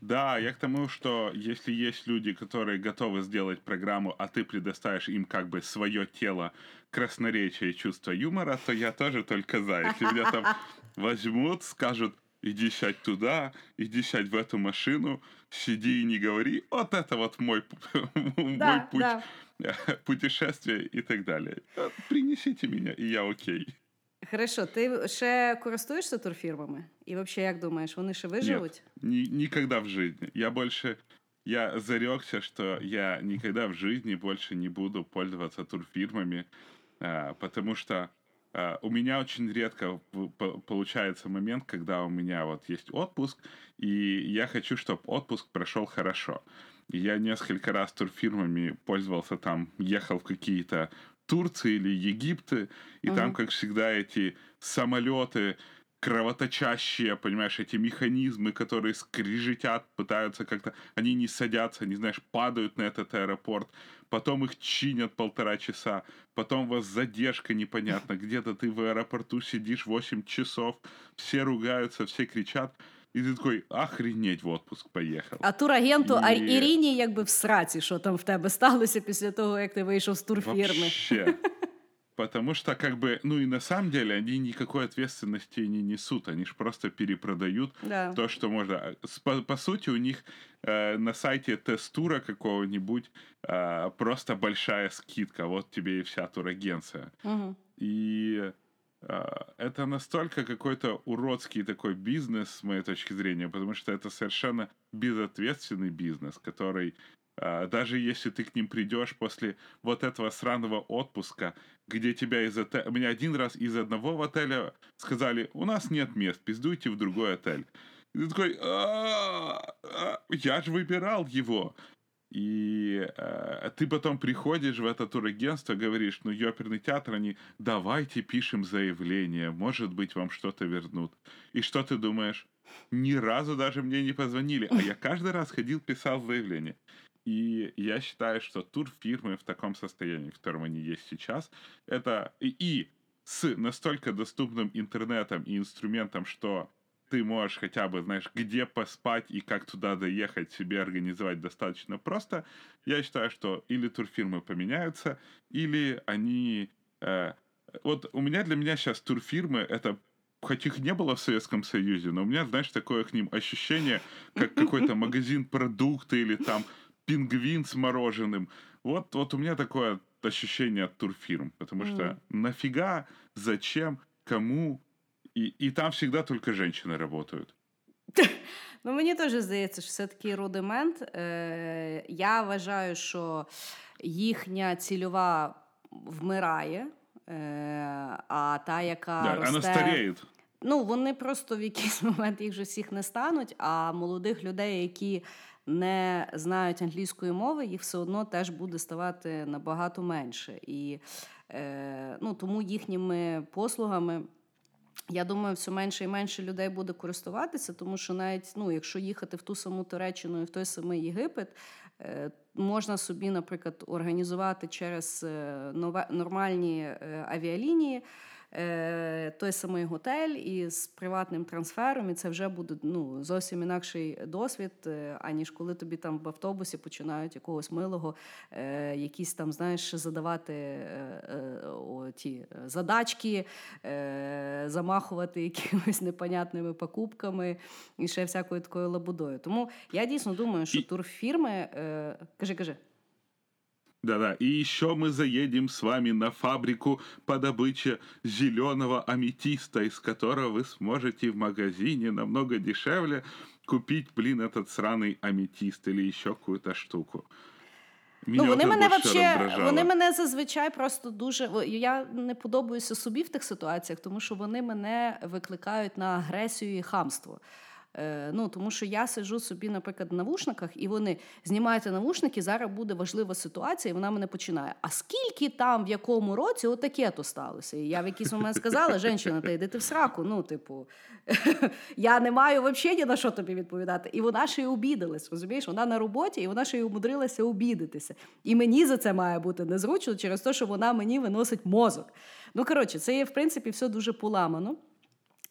[SPEAKER 3] Да, я к тому, что если есть люди, которые готовы сделать программу, а ты предоставишь им как бы свое тело, красноречие и чувство юмора, то я тоже только за. Если меня там возьмут, скажут, иди сядь туда, иди сядь в эту машину, сиди и не говори, вот это вот мой, п- мой
[SPEAKER 2] Да,
[SPEAKER 3] путь,
[SPEAKER 2] да.
[SPEAKER 3] путешествия и так далее. Принесите меня, и я окей.
[SPEAKER 2] Хорошо, ти ще користуєшся турфірмами? І взагалі, як думаєш, вони ще виживуть?
[SPEAKER 3] Ни- никогда в жизни. Я больше... Я зарекся, что я никогда в жизни больше не буду пользоваться турфирмами, а, потому что а, у меня очень редко в- по- получается момент, когда у меня вот есть отпуск, и я хочу, чтобы отпуск прошел хорошо. И я несколько раз турфирмами пользовался там, ехал в какие-то Турции или Египты, и там,
[SPEAKER 2] Мгм.
[SPEAKER 3] как всегда, эти самолеты кровоточащие, понимаешь, эти механизмы, которые скрежетят, пытаются как-то... Они не садятся, они, знаешь, падают на этот аэропорт, потом их чинят полтора часа, потом у вас задержка непонятно, где-то ты в аэропорту сидишь 8 часов, все ругаются, все кричат, и ты такой, охренеть, в отпуск поехал.
[SPEAKER 2] А турагенту а
[SPEAKER 3] І-
[SPEAKER 2] Ірині якби в сраці, що там в тебе сталося після того, як ти вийшов з турфірми.
[SPEAKER 3] Вообще. Потому что, как бы, ну и на самом деле, они никакой ответственности не несут. Они же просто перепродают
[SPEAKER 2] Да.
[SPEAKER 3] то, что можно. С- По, по сути, у них э, на сайте тестура какого-нибудь э, просто большая скидка. Вот тебе и вся турагенция.
[SPEAKER 2] Угу.
[SPEAKER 3] И э, это настолько какой-то уродский такой бизнес, с моей точки зрения, потому что это совершенно безответственный бизнес, который э, даже если ты к ним придешь после вот этого сраного отпуска, где тебя из отеля... Меня один раз из одного отеля сказали, у нас нет мест, пиздуйте в другой отель. И ты такой, «А, а, я же выбирал его. И э, ты потом приходишь в это турагентство, говоришь, ну, оперный театр, они, давайте пишем заявление, может быть, вам что-то вернут. И что ты думаешь? Ни разу даже мне не позвонили, а я каждый раз ходил, писал заявление. И я считаю, что турфирмы в таком состоянии, в котором они есть сейчас, это и, и с настолько доступным интернетом и инструментом, что ты можешь хотя бы, знаешь, где поспать и как туда доехать себе организовать достаточно просто, я считаю, что или турфирмы поменяются, или они... э, вот у меня для меня сейчас турфирмы это хоть их не было в Советском Союзе, но у меня, знаешь, такое к ним ощущение, как какой-то магазин продукты или там пингвин с мороженым. Вот, вот у меня такое ощущение от турфирм, потому что
[SPEAKER 2] Мгм.
[SPEAKER 3] нафига, зачем, кому, и, и там всегда только женщины работают.
[SPEAKER 2] Ну, мені теж здається, що це такий рудимент. Е, я вважаю, що їхня цільова вмирає, е, а та, яка
[SPEAKER 3] Да,
[SPEAKER 2] росте...
[SPEAKER 3] она стареет.
[SPEAKER 2] Ну, вони просто в якийсь момент їх же всіх не стануть, а молодих людей, які не знають англійської мови, їх все одно теж буде ставати набагато менше. І е, ну, тому їхніми послугами. Я думаю, все менше і менше людей буде користуватися, тому що навіть ну, якщо їхати в ту саму Туреччину і в той самий Єгипет, е, можна собі, наприклад, організувати через е, нормальні е, авіалінії той самий готель із приватним трансфером, і це вже буде ну, зовсім інакший досвід, е, аніж коли тобі там в автобусі починають якогось милого, е, якісь там, знаєш, задавати е, е, о, ті е, задачки, е, замахувати якимись непонятними покупками і ще всякою такою лабудою. Тому я дійсно думаю, що турфірми. Е, кажи, кажи.
[SPEAKER 3] Да-да. И еще мы заедем с вами на фабрику по добыче зеленого аметиста, из которого вы сможете в магазине намного дешевле купить, блин, этот сраный аметист или еще какую-то штуку. Меня
[SPEAKER 2] ну, вони
[SPEAKER 3] вот это
[SPEAKER 2] мене
[SPEAKER 3] больше
[SPEAKER 2] вообще,
[SPEAKER 3] раздражало.
[SPEAKER 2] вони мене зазвичай просто дуже. о, Я не подобаюся собі в тих ситуаціях, тому що вони мене викликають на агресію і хамство. Е, ну, тому що я сиджу собі, наприклад, в навушниках, і вони знімаються навушники, зараз буде важлива ситуація, і вона мене починає. А скільки там, в якому році отаке то сталося? І я в якийсь момент сказала, жінка, ти йди ти в сраку. Ну, типу, я не маю взагалі ні на що тобі відповідати. І вона ще й обідалась, розумієш? Вона на роботі, і вона ще й умудрилася обідатися. І мені за це має бути незручно через те, що вона мені виносить мозок. Ну, коротше, це є, в принципі, все дуже поламано.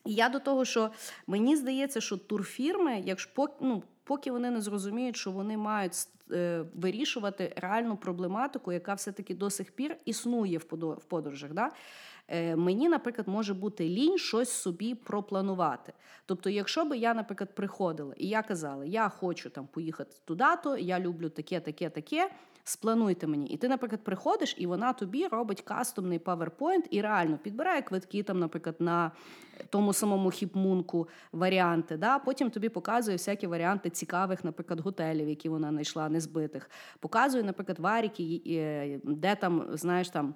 [SPEAKER 2] І я до того, що мені здається, що турфірми, якщо ну, поки вони не зрозуміють, що вони мають е, вирішувати реальну проблематику, яка все-таки до сих пір існує в подо- подорожах. Да? Е, мені, наприклад, може бути лінь щось собі пропланувати. Тобто, якщо би я, наприклад, приходила і я казала, я хочу там поїхати туди-то, я люблю таке, таке, таке. Сплануйте мені. І ти, наприклад, приходиш, і вона тобі робить кастомний PowerPoint і реально підбирає квитки, там, наприклад, на тому самому хіпмунку варіанти. Да? Потім тобі показує всякі варіанти цікавих, наприклад, готелів, які вона знайшла, незбитих. Показує, наприклад, варіки, е, де там, знаєш, там.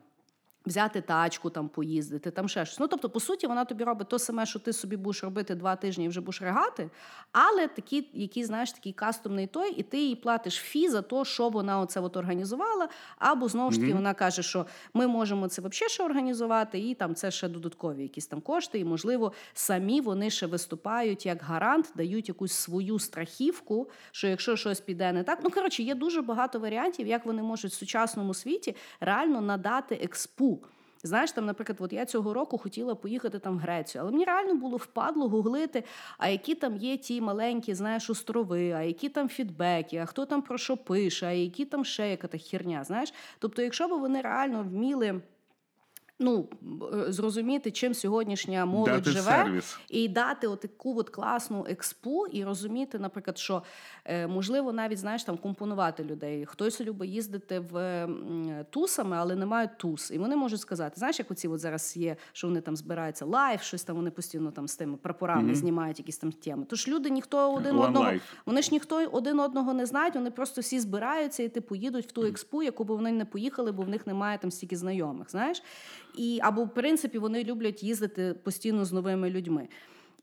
[SPEAKER 2] Взяти тачку, там поїздити, там ще щось. Ну, тобто, по суті, вона тобі робить то саме, що ти собі будеш робити два тижні і вже будеш регати, але такі, який, знаєш, такий кастомний той, і ти їй платиш фі за те, що вона оце от організувала. Або знову ж таки вона каже, що ми можемо це взагалі ще організувати, і там це ще додаткові якісь там кошти. І, можливо, самі вони ще виступають як гарант, дають якусь свою страхівку, що якщо щось піде не так. Ну коротше, є дуже багато варіантів, як вони можуть в сучасному світі реально надати експу. Знаєш, там, наприклад, от я цього року хотіла поїхати там в Грецію, але мені реально було впадло гуглити, а які там є ті маленькі, знаєш, острови, а які там фідбеки, а хто там про що пише, а які там ще яка та херня. Знаєш, тобто, якщо б вони реально вміли. Ну, е, зрозуміти, чим сьогоднішня молодь
[SPEAKER 3] Дати
[SPEAKER 2] живе,
[SPEAKER 3] сервіс.
[SPEAKER 2] і дати отаку от класну експу, і розуміти, наприклад, що е, можливо навіть знаєш там компонувати людей. Хтось любить їздити в тусами, але не мають тус. І вони можуть сказати, знаєш, як оці от зараз є, що вони там збираються лайв, щось там вони постійно там з тими прапорами
[SPEAKER 3] Мгм.
[SPEAKER 2] знімають якісь там теми. Тож люди ніхто один
[SPEAKER 3] One
[SPEAKER 2] одного,
[SPEAKER 3] life.
[SPEAKER 2] вони ж ніхто один одного не знають, вони просто всі збираються і типу їдуть в ту експу, яку б вони не поїхали, бо в них немає там стільки знайомих. Знаєш, і або в принципі вони люблять їздити постійно з новими людьми.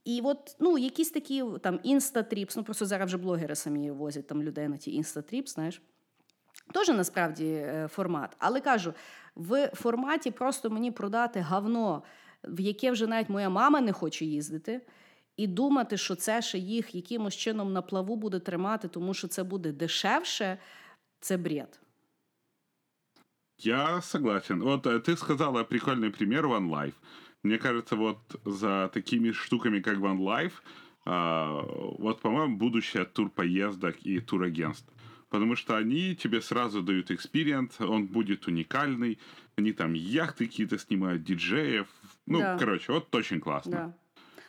[SPEAKER 2] І от ну, якісь такі там instatrips, ну просто зараз вже блогери самі возять там людей на ті instatrips, знаєш. Теж насправді е, формат. Але кажу, в форматі просто мені продати гавно, в яке вже навіть моя мама не хоче їздити, і думати, що це ще їх якимось чином на плаву буде тримати, тому що це буде дешевше, це бред.
[SPEAKER 3] Я согласен. Вот э, ты сказала прикольный пример One Life. Мне кажется, вот за такими штуками, как One Life, а, вот, по-моему, будущее турпоездок и турагентств. Потому что они тебе сразу дают экспириенс, он будет уникальный. Они там яхты какие-то снимают, диджеев. Ну,
[SPEAKER 2] Да.
[SPEAKER 3] короче, вот очень классно.
[SPEAKER 2] Да.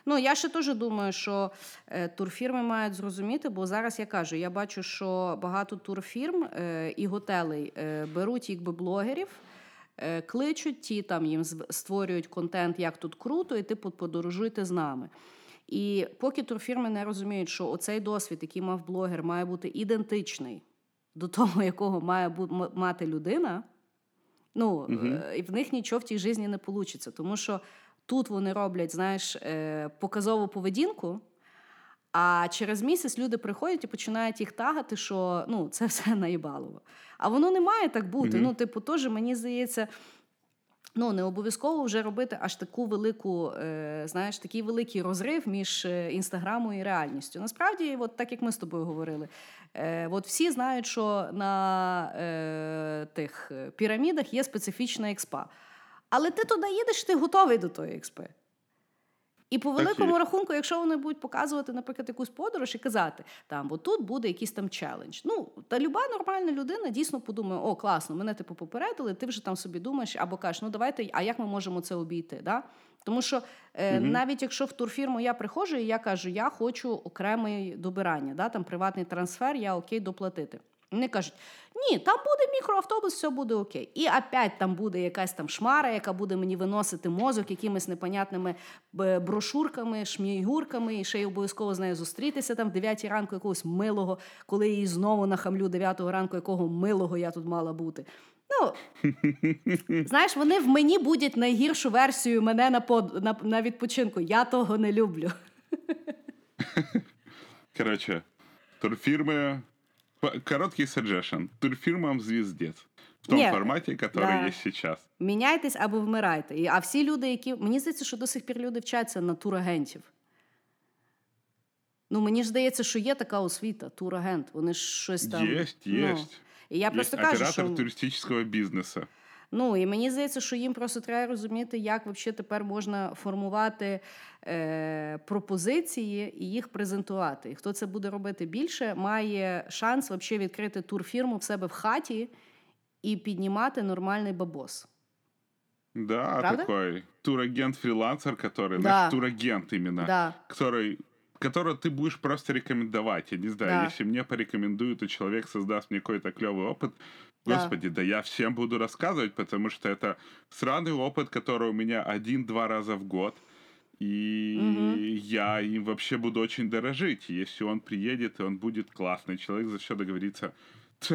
[SPEAKER 2] Ну, я ще теж думаю, що е, турфірми мають зрозуміти, бо зараз я кажу, я бачу, що багато турфірм е, і готелей е, беруть якби блогерів, кличуть, ті там їм створюють контент, як тут круто, і типу подорожуйте з нами. І поки турфірми не розуміють, що оцей досвід, який мав блогер, має бути ідентичний до того, якого має мати людина, ну, і в них нічого в тій житті не вийде. Тому що тут вони роблять, знаєш, е, показову поведінку, а через місяць люди приходять і починають їх тагати, що ну, це все наїбалово. А воно не має так бути.
[SPEAKER 3] Мгм.
[SPEAKER 2] Ну, типу, теж мені здається. Ну, не обов'язково вже робити аж таку велику, е, знаєш, такий великий розрив між е, інстаграмом і реальністю. Насправді, от так як ми з тобою говорили, е, от всі знають, що на е, тих е, пірамідах є специфічна експа. Але ти туди їдеш, ти готовий до тої експи. І по великому
[SPEAKER 3] є.
[SPEAKER 2] рахунку, якщо вони будуть показувати, наприклад, якусь подорож і казати, там, бо тут буде якийсь там челендж. Ну, та люба нормальна людина дійсно подумає, о, класно, мене типу попередили, ти вже там собі думаєш, або кажеш, ну давайте, а як ми можемо це обійти? Да? Тому що е,
[SPEAKER 3] Мгм.
[SPEAKER 2] навіть якщо в турфірму я приходжу і я кажу, я хочу окреме добирання, да? там приватний трансфер, я окей доплатити. Вони кажуть, ні, там буде мікроавтобус, все буде окей. І опять там буде якась там шмара, яка буде мені виносити мозок якимись непонятними брошурками, шмігурками, і ще й обов'язково з нею зустрітися там в 9 ранку якогось милого, коли її знову нахамлю 9 ранку, якого милого я тут мала бути. Ну, знаєш, вони в мені будуть найгіршу версію мене на, под... на, на відпочинку. Я того не люблю.
[SPEAKER 3] Короче, турфирмы... Короткий suggestion. Турфирмам звездец. В тому
[SPEAKER 2] форматі,
[SPEAKER 3] який который
[SPEAKER 2] да.
[SPEAKER 3] є сейчас.
[SPEAKER 2] Міняйтесь або вмирайте. А всі люди, які. Мені здається, що до сих пір люди вчаться на турагентів. Ну, мені ж здається, що є така освіта, турагент. Вони ж щось там.
[SPEAKER 3] Є,
[SPEAKER 2] ну.
[SPEAKER 3] есть.
[SPEAKER 2] І я просто кажу,
[SPEAKER 3] оператор
[SPEAKER 2] що
[SPEAKER 3] туристического бизнеса.
[SPEAKER 2] ну і мені здається, що їм просто треба розуміти, як взагалі тепер можна формувати е, пропозиції і їх презентувати. І хто це буде робити більше, має шанс взагалі відкрити турфірму в себе в хаті і піднімати нормальний бабос.
[SPEAKER 3] Да,
[SPEAKER 2] Правда?
[SPEAKER 3] такой турагент-фрилансер, который...
[SPEAKER 2] Да.
[SPEAKER 3] знаешь, турагент именно.
[SPEAKER 2] Да.
[SPEAKER 3] Который которого ты будешь просто рекомендовать. Я не знаю,
[SPEAKER 2] Да.
[SPEAKER 3] если мне порекомендуют, и человек создаст мне какой-то клевый опыт,
[SPEAKER 2] Да.
[SPEAKER 3] господи, да я всем буду рассказывать, потому что это сраный опыт, который у меня один-два раза в год. И
[SPEAKER 2] Мгм.
[SPEAKER 3] я им вообще буду очень дорожить. Если он приедет, и он будет классный человек, за что договориться. Ть,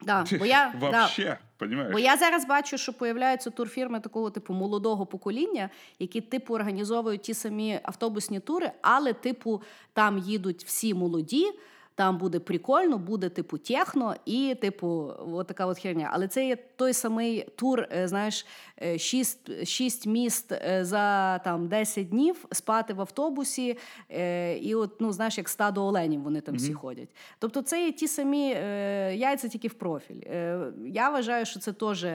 [SPEAKER 2] Да,
[SPEAKER 3] ть,
[SPEAKER 2] бо я, да,
[SPEAKER 3] вообще, понимаешь?
[SPEAKER 2] Бо я зараз бачу, що появляються турфірми такого типу молодого покоління, які типу організовують ті самі автобусні тури, але типу там їдуть всі молоді. Там буде прикольно, буде типу техно і типу от така от херня. Але це є той самий тур, е, знаєш, е, шість, шість міст е, за там 10 днів спати в автобусі, і от ну знаєш, як стадо оленів вони там всі ходять. Тобто, це є ті самі яйця тільки в профіль. Я вважаю, що це теж.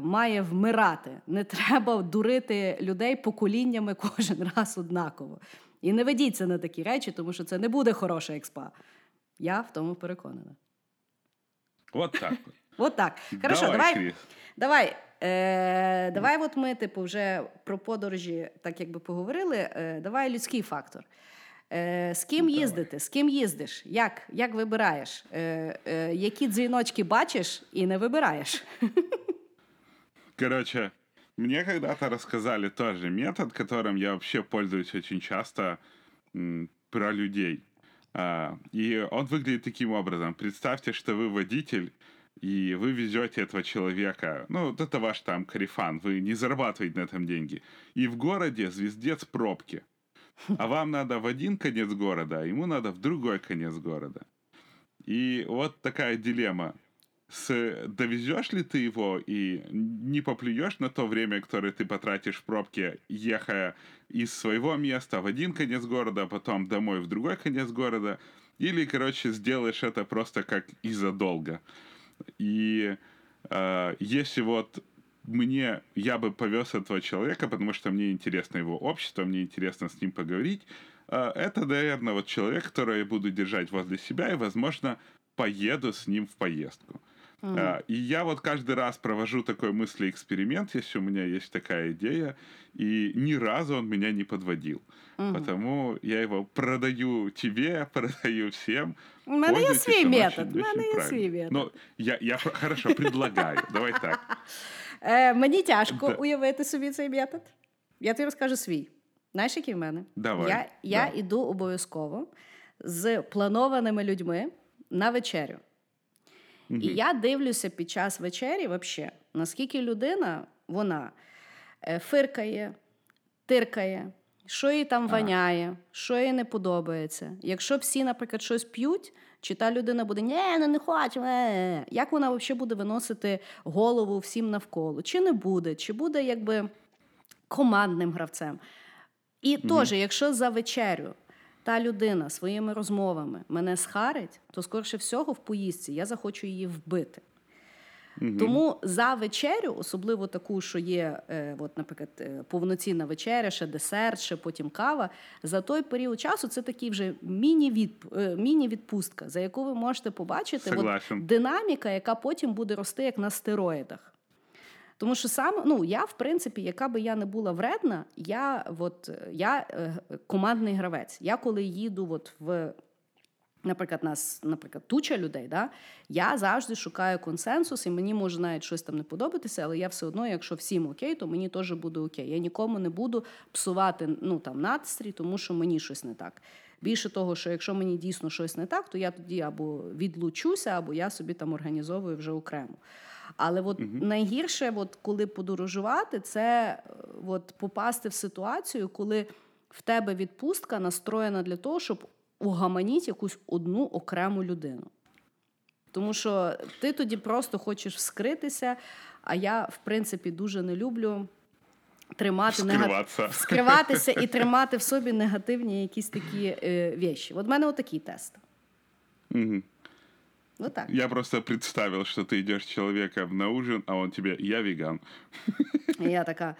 [SPEAKER 2] Має вмирати. Не треба дурити людей поколіннями кожен раз однаково. І не ведіться на такі речі, тому що це не буде хороша експа. Я в тому переконана.
[SPEAKER 3] Вот так.
[SPEAKER 2] От так. Хорошо,
[SPEAKER 3] Давай,
[SPEAKER 2] давай. Давай, е, давай от ми, типу, вже про подорожі так якби поговорили. Е, давай людський фактор. Е, з ким
[SPEAKER 3] Давай.
[SPEAKER 2] їздити? З ким їздиш? Як, як вибираєш? Е, е, які дзвіночки бачиш і не вибираєш?
[SPEAKER 3] Короче, мне когда-то рассказали тоже метод, которым я вообще пользуюсь очень часто про людей. А, и он выглядит таким образом. Представьте, что вы водитель, и вы везете этого человека. Ну, вот это ваш там карифан, вы не зарабатываете на этом деньги. И в городе звездец пробки. А вам надо в один конец города, а ему надо в другой конец города. И вот такая дилемма. С, довезешь ли ты его и не поплюешь на то время, которое ты потратишь в пробке, ехая из своего места в один конец города, а потом домой в другой конец города, или, короче, сделаешь это просто как из-за долга. И э, если вот мне, я бы повез этого человека, потому что мне интересно его общество, мне интересно с ним поговорить, э, это, наверное, вот человек, которого я буду держать возле себя и, возможно, поеду с ним в поездку. А, И я вот каждый раз провожу такой мыслеэксперимент, если у меня есть такая идея, и ни разу он меня не подводил. Потому я его продаю тебе, продаю всем.
[SPEAKER 2] У мене є
[SPEAKER 3] Пользуйтесь,
[SPEAKER 2] свій
[SPEAKER 3] он
[SPEAKER 2] метод.
[SPEAKER 3] очень-
[SPEAKER 2] У мене
[SPEAKER 3] очень
[SPEAKER 2] є
[SPEAKER 3] правильный.
[SPEAKER 2] свій метод.
[SPEAKER 3] Ну, я, я пр- хорошо предлагаю. Давай так.
[SPEAKER 2] Е, мені тяжко
[SPEAKER 3] Да.
[SPEAKER 2] уявити собі цей метод. Я тобі розкажу свій. Знаєш, який в мене?
[SPEAKER 3] Давай,
[SPEAKER 2] Я, я
[SPEAKER 3] да.
[SPEAKER 2] іду обов'язково з планованими людьми на вечерю. І я дивлюся під час вечері, вообще, наскільки людина вона е, фиркає, тиркає, що їй там воняє, що їй не подобається. Якщо всі, наприклад, щось п'ють, чи та людина буде ні, ну не хочу, е-е-е». як вона взагалі буде виносити голову всім навколо? Чи не буде, чи буде якби командним гравцем? І теж, якщо за вечерю та людина своїми розмовами мене схарить, то скорше всього в поїздці я захочу її вбити. Тому за вечерю, особливо таку, що є, е, от, наприклад, е, повноцінна вечеря, ще десерт, ще потім кава. За той період часу це такий вже е, міні-відпустка, за яку ви можете побачити от, динаміка, яка потім буде рости як на стероїдах. Тому що саме, ну я, в принципі, яка би я не була вредна, я от я е, командний гравець. Я коли їду от в. Наприклад, нас, наприклад, туча людей, да? я завжди шукаю консенсус, і мені може навіть щось там не подобатися, але я все одно, якщо всім окей, то мені теж буде окей. Я нікому не буду псувати ну, там, настрій, тому що мені щось не так. Більше того, що якщо мені дійсно щось не так, то я тоді або відлучуся, або я собі там організовую вже окремо. Але от найгірше, от, коли подорожувати, це е, от, попасти в ситуацію, коли в тебе відпустка настроєна для того, щоб угаманіть якусь одну окрему людину. Тому що ти тоді просто хочеш вскритися, а я, в принципі, дуже не люблю тримати нега-
[SPEAKER 3] Вскриватися.
[SPEAKER 2] вскриватися і тримати в собі негативні якісь такі е, вещі. От в мене отакий тест.
[SPEAKER 3] Мгм.
[SPEAKER 2] Отак.
[SPEAKER 3] Я просто представил, что ты идешь с человеком на ужин, а он тебе «я веган».
[SPEAKER 2] Я така.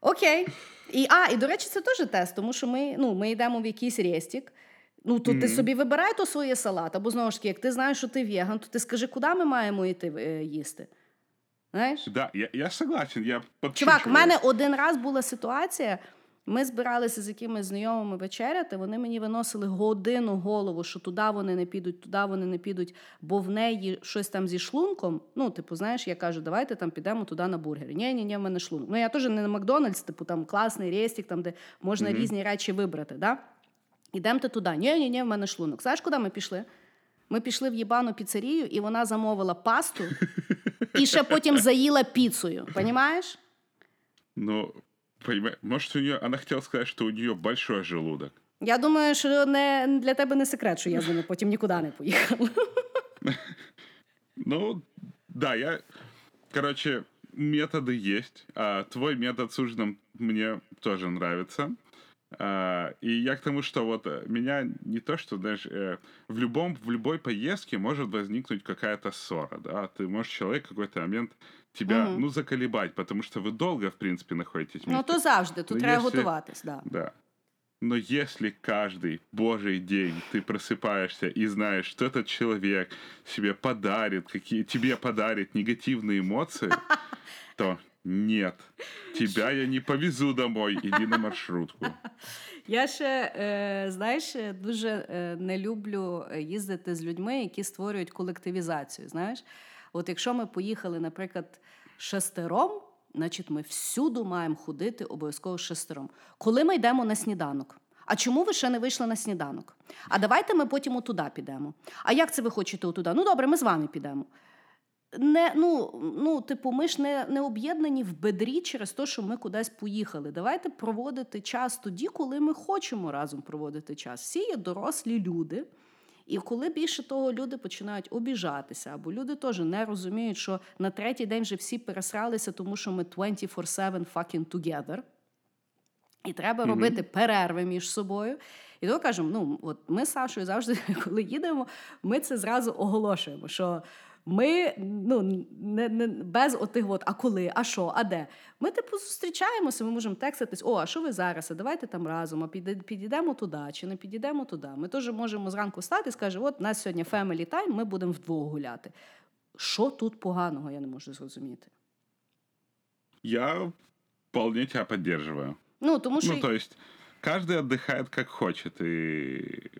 [SPEAKER 2] Окей. І, а, і до речі, це теж тест, тому що ми, ну, ми йдемо в якийсь рестік. Ну, то ти собі вибирай то своє салат, або знову ж таки, як ти знаєш, що ти веган, то ти скажи, куди ми маємо йти е, їсти. Знаєш?
[SPEAKER 3] Да, я, я согласен, я
[SPEAKER 2] Чувак, в мене один раз була ситуація. Ми збиралися з якимись знайомими вечеряти. Вони мені виносили годину голову, що туди вони не підуть, туди вони не підуть, бо в неї щось там зі шлунком. Ну, типу, знаєш, я кажу, давайте там підемо туди на бургери. Ні, ні, ні, в мене шлунок. Ну я теж не на Макдональдс, типу там класний рестік, там де можна різні речі вибрати. Да? Ідемте туди. Ні, ні, ні, в мене шлунок. Знаєш, куди ми пішли? Ми пішли в їбану піцерію, і вона замовила пасту і ще потім заїла піцею. Понімаєш?
[SPEAKER 3] Ну, понимаешь, может, у нее, она хотела сказать, что у нее большой желудок.
[SPEAKER 2] Я думаю, що не для тебе не секрет, що я з ними потім нікуди не поїхала.
[SPEAKER 3] Ну, да, я... Короче, методы есть. А, твой метод с ужином мне тоже нравится. А, и я к тому, что вот э, меня не то, что, знаешь, э, в, любом, в любой поездке может возникнуть какая-то ссора, да, ты можешь человек в какой-то момент тебя,
[SPEAKER 2] Мгм.
[SPEAKER 3] ну, заколебать, потому что вы долго, в принципе, находитесь
[SPEAKER 2] Ну
[SPEAKER 3] вместе.
[SPEAKER 2] то завжди, тут
[SPEAKER 3] Ну,
[SPEAKER 2] треба
[SPEAKER 3] якщо-
[SPEAKER 2] готуватись. Да.
[SPEAKER 3] Да. Но если каждый божий день ты просыпаешься и знаешь, что этот человек себе подарит, какие тебе подарит негативные эмоции, то нет, тебя я не повезу домой, иди на маршрутку.
[SPEAKER 2] Я ще, е, знаєш, е, дуже е, не люблю е, їздити з людьми, які створюють колективізацію. Знаєш, От якщо ми поїхали, наприклад, шестером, значить ми всюди маємо ходити обов'язково шестером. Коли ми йдемо на сніданок? А чому ви ще не вийшли на сніданок? А давайте ми потім отуди підемо. А як це ви хочете отуди? Ну добре, ми з вами підемо. Не, ну, ну, типу, ми ж не, не об'єднані в бедрі через те, що ми кудись поїхали. Давайте проводити час тоді, коли ми хочемо разом проводити час. Всі є дорослі люди. І коли більше того люди починають обіжатися, або люди теж не розуміють, що на третій день вже всі пересралися, тому що ми 24-7 fucking together, і треба робити перерви між собою. І то кажемо, ну от ми з Сашою завжди, коли їдемо, ми це зразу оголошуємо, що ми ну, не, не, без отих, от, а коли, а що, а де. Ми, типу, зустрічаємося, ми можемо текстатись, о, а що ви зараз? А давайте там разом, а підійдемо туди, чи не підійдемо туди. Ми теж можемо зранку встати і скажемо, от у нас сьогодні family time, ми будемо вдвох гуляти. Що тут поганого, я не можу зрозуміти.
[SPEAKER 3] Я вполне тебя поддерживаю.
[SPEAKER 2] Ну, тому що
[SPEAKER 3] Ну, то есть, каждый отдыхает как хочет, и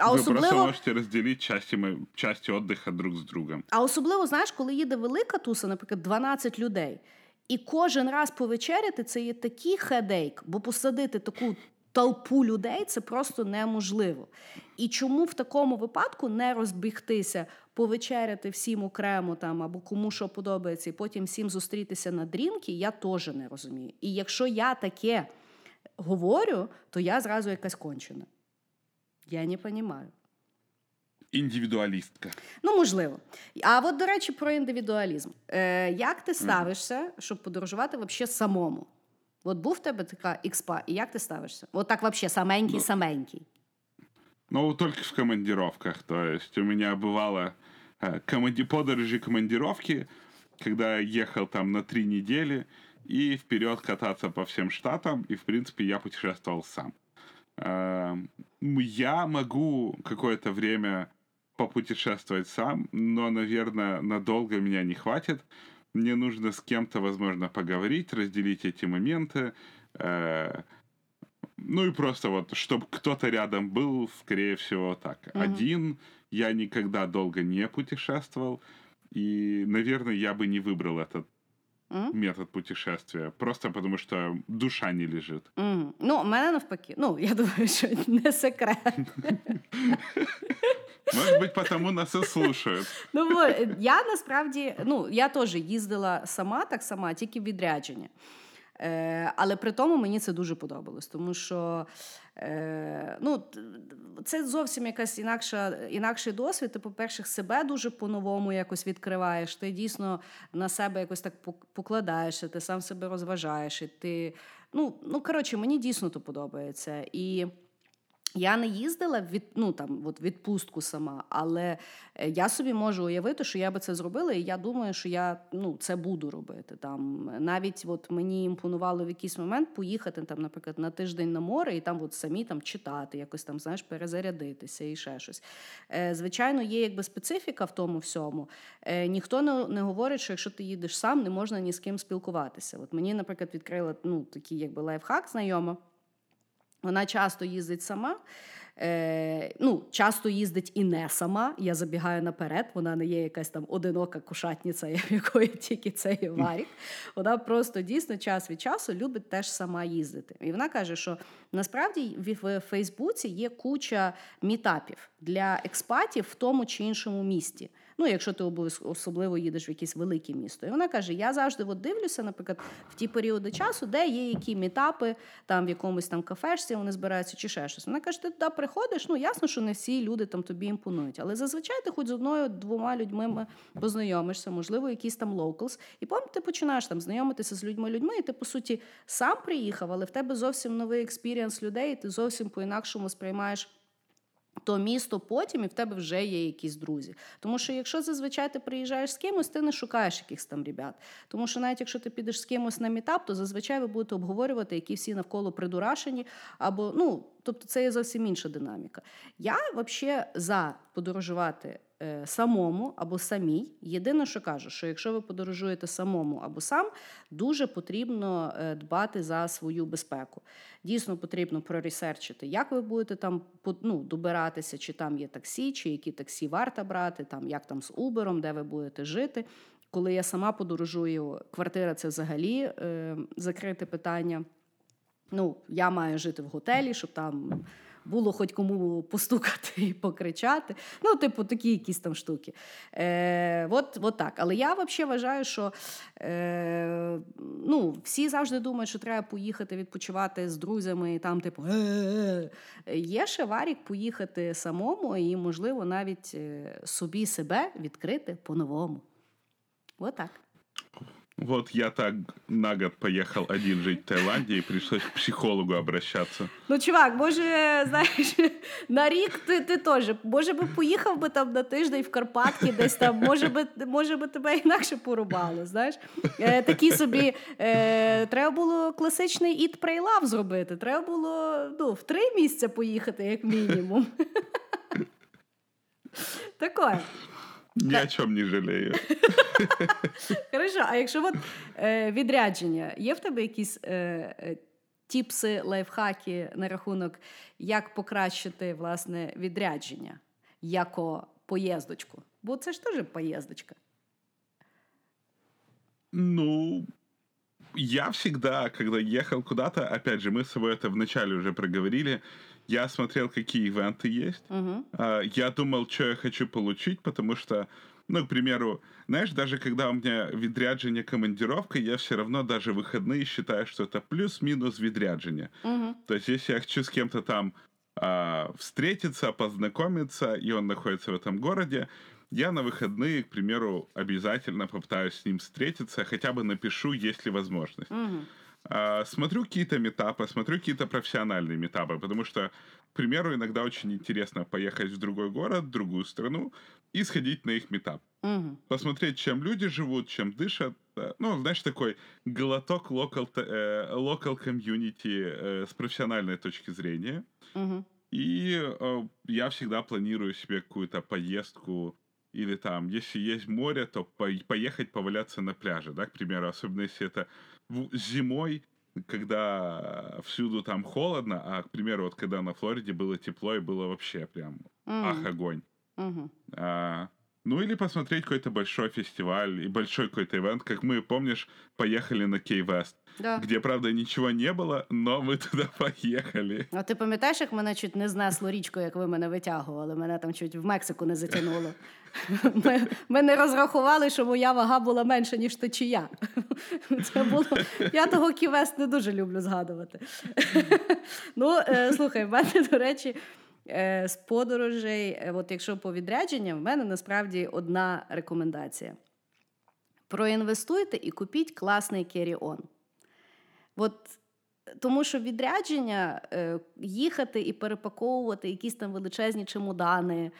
[SPEAKER 2] а
[SPEAKER 3] вы просто
[SPEAKER 2] особливо,
[SPEAKER 3] можете части, мо- части отдыха друг с другом.
[SPEAKER 2] а особливо, знаєш, коли їде велика туса, наприклад, 12 людей, і кожен раз повечеряти це є такий хедейк, бо посадити таку толпу людей це просто неможливо. І чому в такому випадку не розбігтися, повечеряти всім окремо там або кому що подобається, і потім всім зустрітися на дрінки, я теж не розумію. І якщо я таке говорю, то я зразу якась кончена. Я не розумію.
[SPEAKER 3] Індивідуалістка.
[SPEAKER 2] Ну, можливо. А от, до речі, про індивідуалізм. Е, як ти ставишся, щоб подорожувати вообще самому? От був в тебе така ікспа, і як ти ставишся? От так вообще саменький, саменький.
[SPEAKER 3] Ну, только в командировках. То есть у меня бывало э, команди- подорожи командировки, когда я ехал там на три недели и вперед кататься по всем штатам, и, в принципе, я путешествовал сам. Я могу какое-то время попутешествовать сам, но, наверное, надолго меня не хватит. Мне нужно с кем-то, возможно, поговорить, разделить эти моменты. э, Ну и просто вот, чтобы кто-то рядом был, скорее всего, так.
[SPEAKER 2] Мгм.
[SPEAKER 3] Один я никогда долго не путешествовал. И, наверное, я бы не выбрал этот
[SPEAKER 2] М?
[SPEAKER 3] метод путешествия. Просто потому что душа не лежит.
[SPEAKER 2] Мгм. Ну, у мене навпаки. Ну, я думаю, що не секрет.
[SPEAKER 3] Может быть, потому нас и слушают.
[SPEAKER 2] Ну, е, я насправді, ну, я теж їздила сама, так сама, тільки в відрядження. Е, але при тому мені це дуже подобалось, тому що е, ну, це зовсім якась інакша, інакший досвід. Ти, по-перше, себе дуже по-новому якось відкриваєш. Ти дійсно на себе якось так покладаєшся, ти сам себе розважаєш. І ти, ну, ну, коротше, мені дійсно то подобається. І я не їздила від, ну, там, от відпустку сама, але е, я собі можу уявити, що я би це зробила, і я думаю, що я ну, це буду робити. Там, навіть от мені імпонувало в якийсь момент поїхати, там, наприклад, на тиждень на море і там от самі там, читати, якось там, знаєш, перезарядитися і ще щось. Е, звичайно, є якби специфіка в тому всьому. Е, ніхто не, не говорить, що якщо ти їдеш сам, не можна ні з ким спілкуватися. От мені, наприклад, відкрила ну, такий якби лайфхак знайома. Вона часто їздить сама. Е, ну, часто їздить і не сама. Я забігаю наперед. Вона не є якась там одинока кушатниця, в якої тільки це є варік. Вона просто дійсно час від часу любить теж сама їздити. І вона каже, що насправді в Фейсбуці є куча мітапів для експатів в тому чи іншому місті. Ну, якщо ти особливо їдеш в якесь велике місто. І вона каже: я завжди от дивлюся, наприклад, в ті періоди часу, де є які мітапи, там в якомусь там кафешці вони збираються чи ще щось. Вона каже, ти туди приходиш, ну ясно, що не всі люди там тобі імпонують. Але зазвичай ти хоч з одною-двома людьми познайомишся, можливо, якісь там локалс. І потім ти починаєш там знайомитися з людьми-людьми, і ти, по суті, сам приїхав, але в тебе зовсім новий experience людей, і ти зовсім по-інакшому сприймаєш. То місто потім і в тебе вже є якісь друзі. Тому що якщо зазвичай ти приїжджаєш з кимось, ти не шукаєш якихось там ребят. Тому що навіть якщо ти підеш з кимось на мітап, то зазвичай ви будете обговорювати, які всі навколо придурашені, або ну, тобто це є зовсім інша динаміка. Я взагалі за подорожувати е, самому або самій. Єдине, що кажу, що якщо ви подорожуєте самому або сам, дуже потрібно е, дбати за свою безпеку. Дійсно потрібно проресерчити, як ви будете там ну, добиратися, чи там є таксі, чи які таксі варто брати, там як там з Uber, де ви будете жити. Коли я сама подорожую, квартира це взагалі е, закрите питання. Ну, я маю жити в готелі, щоб там було хоч кому постукати і покричати. Ну, типу, такі якісь там штуки. Е, от, от так. Але я взагалі вважаю, що е, ну, всі завжди думають, що треба поїхати відпочивати з друзями, і там, типу, «Е-е-е». є ще варік поїхати самому і, можливо, навіть е, собі себе відкрити по-новому. Отак.
[SPEAKER 3] Вот я так на год поехал один жить в Таиланде, и пришлось к психологу обращаться.
[SPEAKER 2] Ну, чувак, може, знаєш, на рік ти, ти теж. Може би поїхав би там на тиждень в Карпатки, десь там, може би, може би тебе інакше порубало. Знаєш? Е, такі собі е, треба було класичний Eat, Pray, Love зробити. Треба було ну, в три місця поїхати, як мінімум. Таке.
[SPEAKER 3] Ни о чем не жалею.
[SPEAKER 2] Хорошо, а якщо от е, відрядження, є в тебе якісь е, е, тіпси, лайфхаки на рахунок, як покращити власне відрядження яко поїздочку? Бо це ж теж поїздочка.
[SPEAKER 3] Ну, я всегда, когда ехал куда-то, опять же, мы с собой это вначале уже проговорили, я смотрел, какие ивенты есть.
[SPEAKER 2] Угу.
[SPEAKER 3] А, Я думал, что я хочу получить, потому что, ну, к примеру, знаешь, даже когда у меня відрядження командировка, я все равно даже выходные считаю, что это плюс-минус відрядження.
[SPEAKER 2] Угу.
[SPEAKER 3] То есть, если я хочу с кем-то там а, встретиться, познакомиться, и он находится в этом городе, я на выходные, к примеру, обязательно попытаюсь с ним встретиться, хотя бы напишу, есть ли возможность.
[SPEAKER 2] Угу.
[SPEAKER 3] А, смотрю какие-то метапы, смотрю какие-то профессиональные метапы, потому что, к примеру, иногда очень интересно поехать в другой город, в другую страну и сходить на их метап.
[SPEAKER 2] Угу.
[SPEAKER 3] Посмотреть, чем люди живут, чем дышат. Ну, знаешь, такой глоток local, local community с профессиональной точки зрения.
[SPEAKER 2] Угу.
[SPEAKER 3] И э, я всегда планирую себе какую-то поездку или там, если есть море, то по- поехать поваляться на пляже, да, к примеру, особенно если это зимой, когда всюду там холодно, а, к примеру, вот когда на Флориде было тепло и было вообще прям ах, огонь.
[SPEAKER 2] Угу.
[SPEAKER 3] А, ну или посмотреть какой-то большой фестиваль и большой какой-то ивент, как мы, помнишь, поехали на Кей-Вест,
[SPEAKER 2] Да.
[SPEAKER 3] где, правда, ничего не было, но мы туда поехали.
[SPEAKER 2] А ти пам'ятаєш, як мене чуть не знесло річкою, як ви мене витягували? Мене там чуть в Мексику не затягнуло. Ми, ми не розрахували, що моя вага була менша, ніж течія. Це було. Я того ківест не дуже люблю згадувати. Ну, е, слухай, в мене, до речі, е, з подорожей, е, от якщо по відрядженням, в мене насправді одна рекомендація: проінвестуйте і купіть класний керіон. От тому що відрядження е, їхати і перепаковувати якісь там величезні чемодани,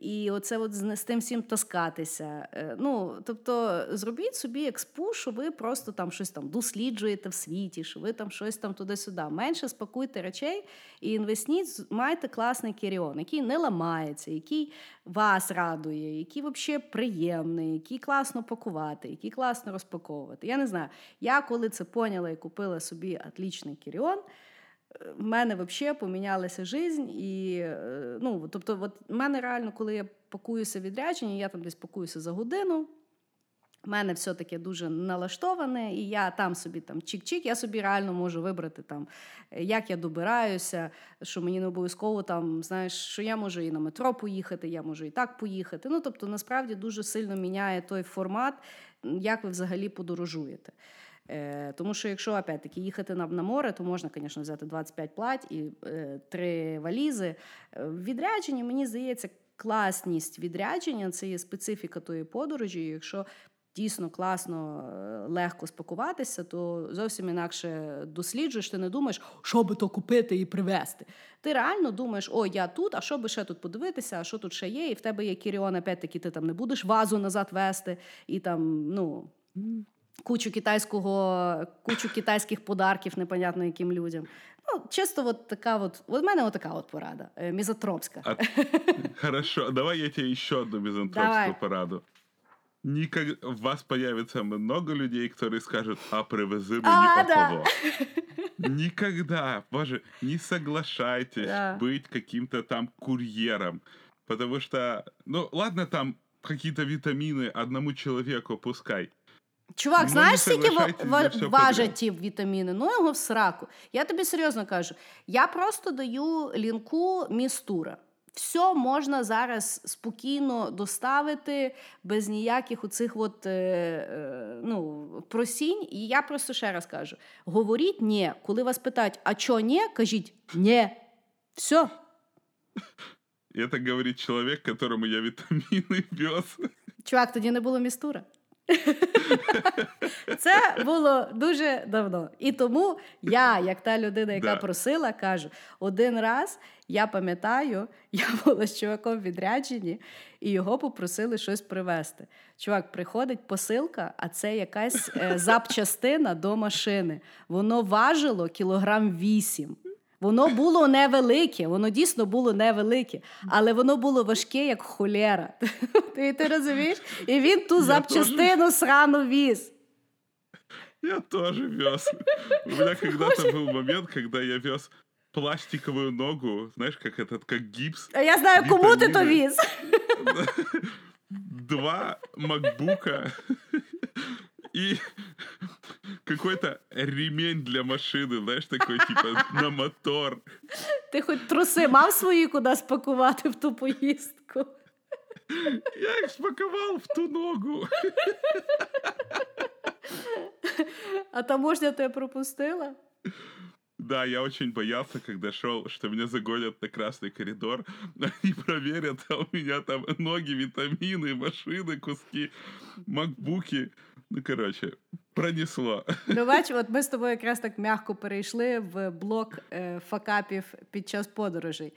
[SPEAKER 2] і оце от з, тим всім таскатися. Е, ну, тобто, зробіть собі експу, що ви просто там щось там досліджуєте в світі, що ви там щось там туди-сюди. Менше спакуйте речей і інвестніть, майте класний керіон, який не ламається, який вас радує, який взагалі приємний, який класно пакувати, який класно розпаковувати. Я не знаю. Я коли це поняла і купила собі отлічний керіон, в мене взагалі помінялася жизнь. І, е, ну, тобто, от в мене реально, коли я пакуюся відрядження, я там десь пакуюся за годину. в мене все таке дуже налаштоване, і я там собі там чик-чик, я собі реально можу вибрати там, як я добираюся, що мені не обов'язково там, знаєш, що я можу і на метро поїхати, я можу і так поїхати. Ну, тобто, насправді дуже сильно міняє той формат, як ви взагалі подорожуєте. Е, тому що якщо опять-таки їхати на, на море, то можна, звісно, взяти 25 плать і е, три валізи. Е, в відрядженні, мені здається, класність відрядження це є специфіка тої подорожі. Якщо дійсно класно, е, легко спакуватися, то зовсім інакше досліджуєш. Ти не думаєш, що би то купити і привезти. Ти реально думаєш, о, я тут, а що би ще тут подивитися, а що тут ще є, і в тебе є Кіріон, опять-таки, ти там не будеш вазу назад вести, і там, ну Кучу китайського, кучу китайських подарків, непонятно яким людям. Ну, чисто от така от, от в мене от така от порада, е, мізотропська.
[SPEAKER 3] А- Хорошо, давай я тебе еще одну мизантропскую
[SPEAKER 2] Давай.
[SPEAKER 3] пораду. Никак... У вас появится много людей, которые скажут, а привези
[SPEAKER 2] А,
[SPEAKER 3] мені
[SPEAKER 2] да.
[SPEAKER 3] того. Никогда, боже, не соглашайтесь
[SPEAKER 2] Да.
[SPEAKER 3] быть каким-то там курьером. Потому что, ну ладно, там какие-то витамины одному человеку пускай.
[SPEAKER 2] Чувак,
[SPEAKER 3] Ну,
[SPEAKER 2] знаєш,
[SPEAKER 3] не
[SPEAKER 2] скільки ва-
[SPEAKER 3] соглашайтесь
[SPEAKER 2] ва-
[SPEAKER 3] на всё
[SPEAKER 2] важать
[SPEAKER 3] подряд.
[SPEAKER 2] ті вітаміни? Ну його в сраку. Я тобі серйозно кажу. Я просто даю лінку містура. Все можна зараз спокійно доставити без ніяких оцих от, е, е, ну, просінь. І я просто ще раз кажу: говоріть ні. Коли вас питають, а чо ні, кажіть ні. Все.
[SPEAKER 3] И Это говорит человек, которому я витамины вез.
[SPEAKER 2] Чувак, тоді не було містура. Це було дуже давно. І тому я, як та людина, яка
[SPEAKER 3] Да.
[SPEAKER 2] просила, кажу: один раз я пам'ятаю, я була з чуваком в відрядженні, і його попросили щось привезти. Чувак, приходить посилка, а це якась е, запчастина до машини. Воно важило кілограм вісім. Воно було невелике, воно дійсно було невелике, але воно було важке, як холера. Ти, ти розумієш? І він ту запчастину срану віз.
[SPEAKER 3] Я тоже вез. У меня когда-то был момент, когда я вез пластиковую ногу, знаешь, как этот, как гипс.
[SPEAKER 2] А я знаю, кому ти то віз.
[SPEAKER 3] Два макбука и какой-то ремень для машины, знаешь, такой типа на мотор.
[SPEAKER 2] Ти хоч труси мав свої куди спакувати в ту поїздку.
[SPEAKER 3] Я их спаковал в ту ногу.
[SPEAKER 2] А таможня тебе пропустила?
[SPEAKER 3] Да, я очень боялся, когда шел, что меня загонят на красный коридор, они проверят, а у меня там ноги, витамины, машины, куски, макбуки. Ну, короче, пронесло.
[SPEAKER 2] Ну, бач, от ми з тобою якраз так м'яко перейшли в блок е, факапів під час подорожей.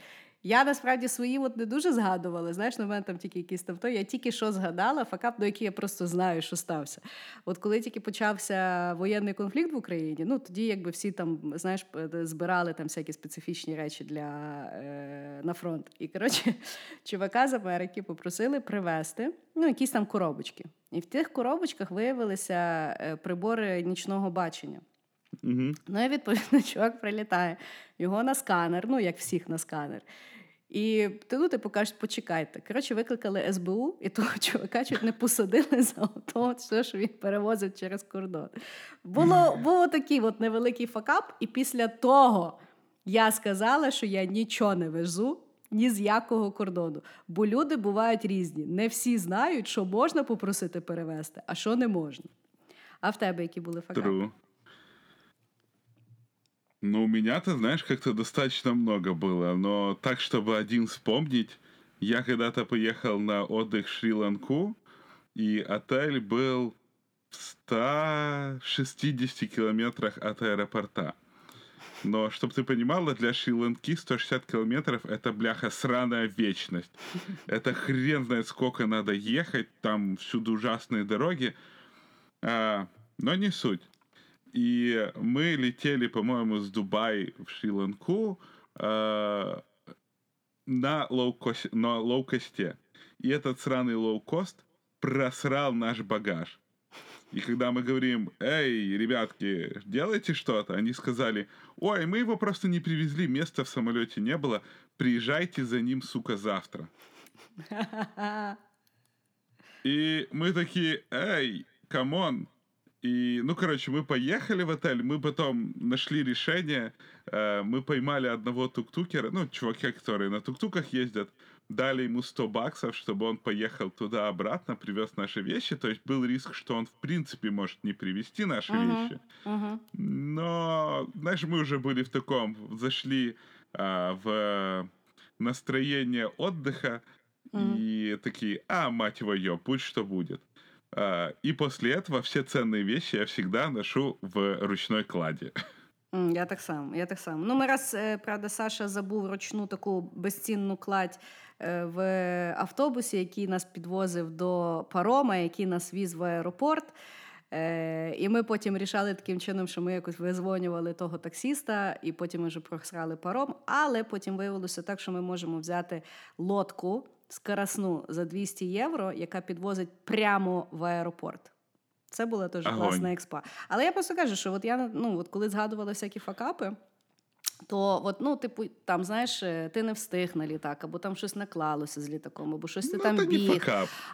[SPEAKER 2] Я насправді свої от не дуже згадувала. Знаєш, на мене там тільки якісь там то. Я тільки що згадала факап, до який я просто знаю, що стався. От коли тільки почався воєнний конфлікт в Україні, ну тоді якби всі там знаєш збирали там всякі специфічні речі для е, на фронт. І коротше, чувака з Америки попросили привезти ну, якісь там коробочки. І в тих коробочках виявилися е, прибори нічного бачення.
[SPEAKER 3] Мгм.
[SPEAKER 2] Ну і відповідно, чувак прилітає. Його на сканер, ну як всіх на сканер. І ну, типу кажуть, почекайте. Коротше, викликали СБУ, і того чувака чуть не посадили за все, що він перевозив через кордон. Було, було такий от невеликий факап, і після того я сказала, що я нічого не везу. Ні з якого кордону. Бо люди бувають різні. Не всі знають, що можна попросити перевезти, а що не можна. А в тебе які були факапи?
[SPEAKER 3] True. Ну, у меня-то, знаешь, как-то достаточно много было, но так, чтобы один вспомнить, я когда-то поехал на отдых в Шри-Ланку, и отель был в 160 километрах от аэропорта. Но, чтобы ты понимала, для Шри-Ланки 160 километров — это, бляха, сраная вечность. Это хрен знает, сколько надо ехать, там всюду ужасные дороги. А, но не суть. И мы летели, по-моему, с Дубая в Шри-Ланку э, на, лоукос- на лоукосте. И этот сраный лоукост просрал наш багаж. И когда мы говорим, эй, ребятки, делайте что-то, они сказали, ой, мы его просто не привезли, места в самолете не было, приезжайте за ним, сука, завтра. И мы такие, эй, come on. И, ну, короче, мы поехали в отель, мы потом нашли решение, э, мы поймали одного туктукера, ну, чувака, которые на туктуках ездят, дали ему 100 баксов, чтобы он поехал туда-обратно, привез наши вещи, то есть был риск, что он, в принципе, может не привезти наши
[SPEAKER 2] Мгм.
[SPEAKER 3] вещи.
[SPEAKER 2] Угу.
[SPEAKER 3] Но, знаешь, мы уже были в таком, зашли а, в настроение отдыха
[SPEAKER 2] Мгм.
[SPEAKER 3] и такие, а, мать его, будь что будет. И после этого все ценные вещи я всегда ношу в ручной кладе.
[SPEAKER 2] Я так само, я так само. Ну, ми раз, е, правда, Саша забув ручну таку безцінну кладь е, в автобусі, який нас підвозив до парома, який нас віз в аеропорт. І ми потім рішали таким чином, що ми якось визвонювали того таксіста, і потім ми вже просрали паром. Але потім виявилося так, що ми можемо взяти лодку скоросну за 200 євро, яка підвозить прямо в аеропорт. Це була теж
[SPEAKER 3] Огонь.
[SPEAKER 2] класна експа. Але я просто кажу, що от я ну, от коли згадувала всякі факапи, то от, ну, типу, там, знаєш, е, ти не встиг на літак, або там щось наклалося з літаком, або щось ти
[SPEAKER 3] Ну,
[SPEAKER 2] там біг,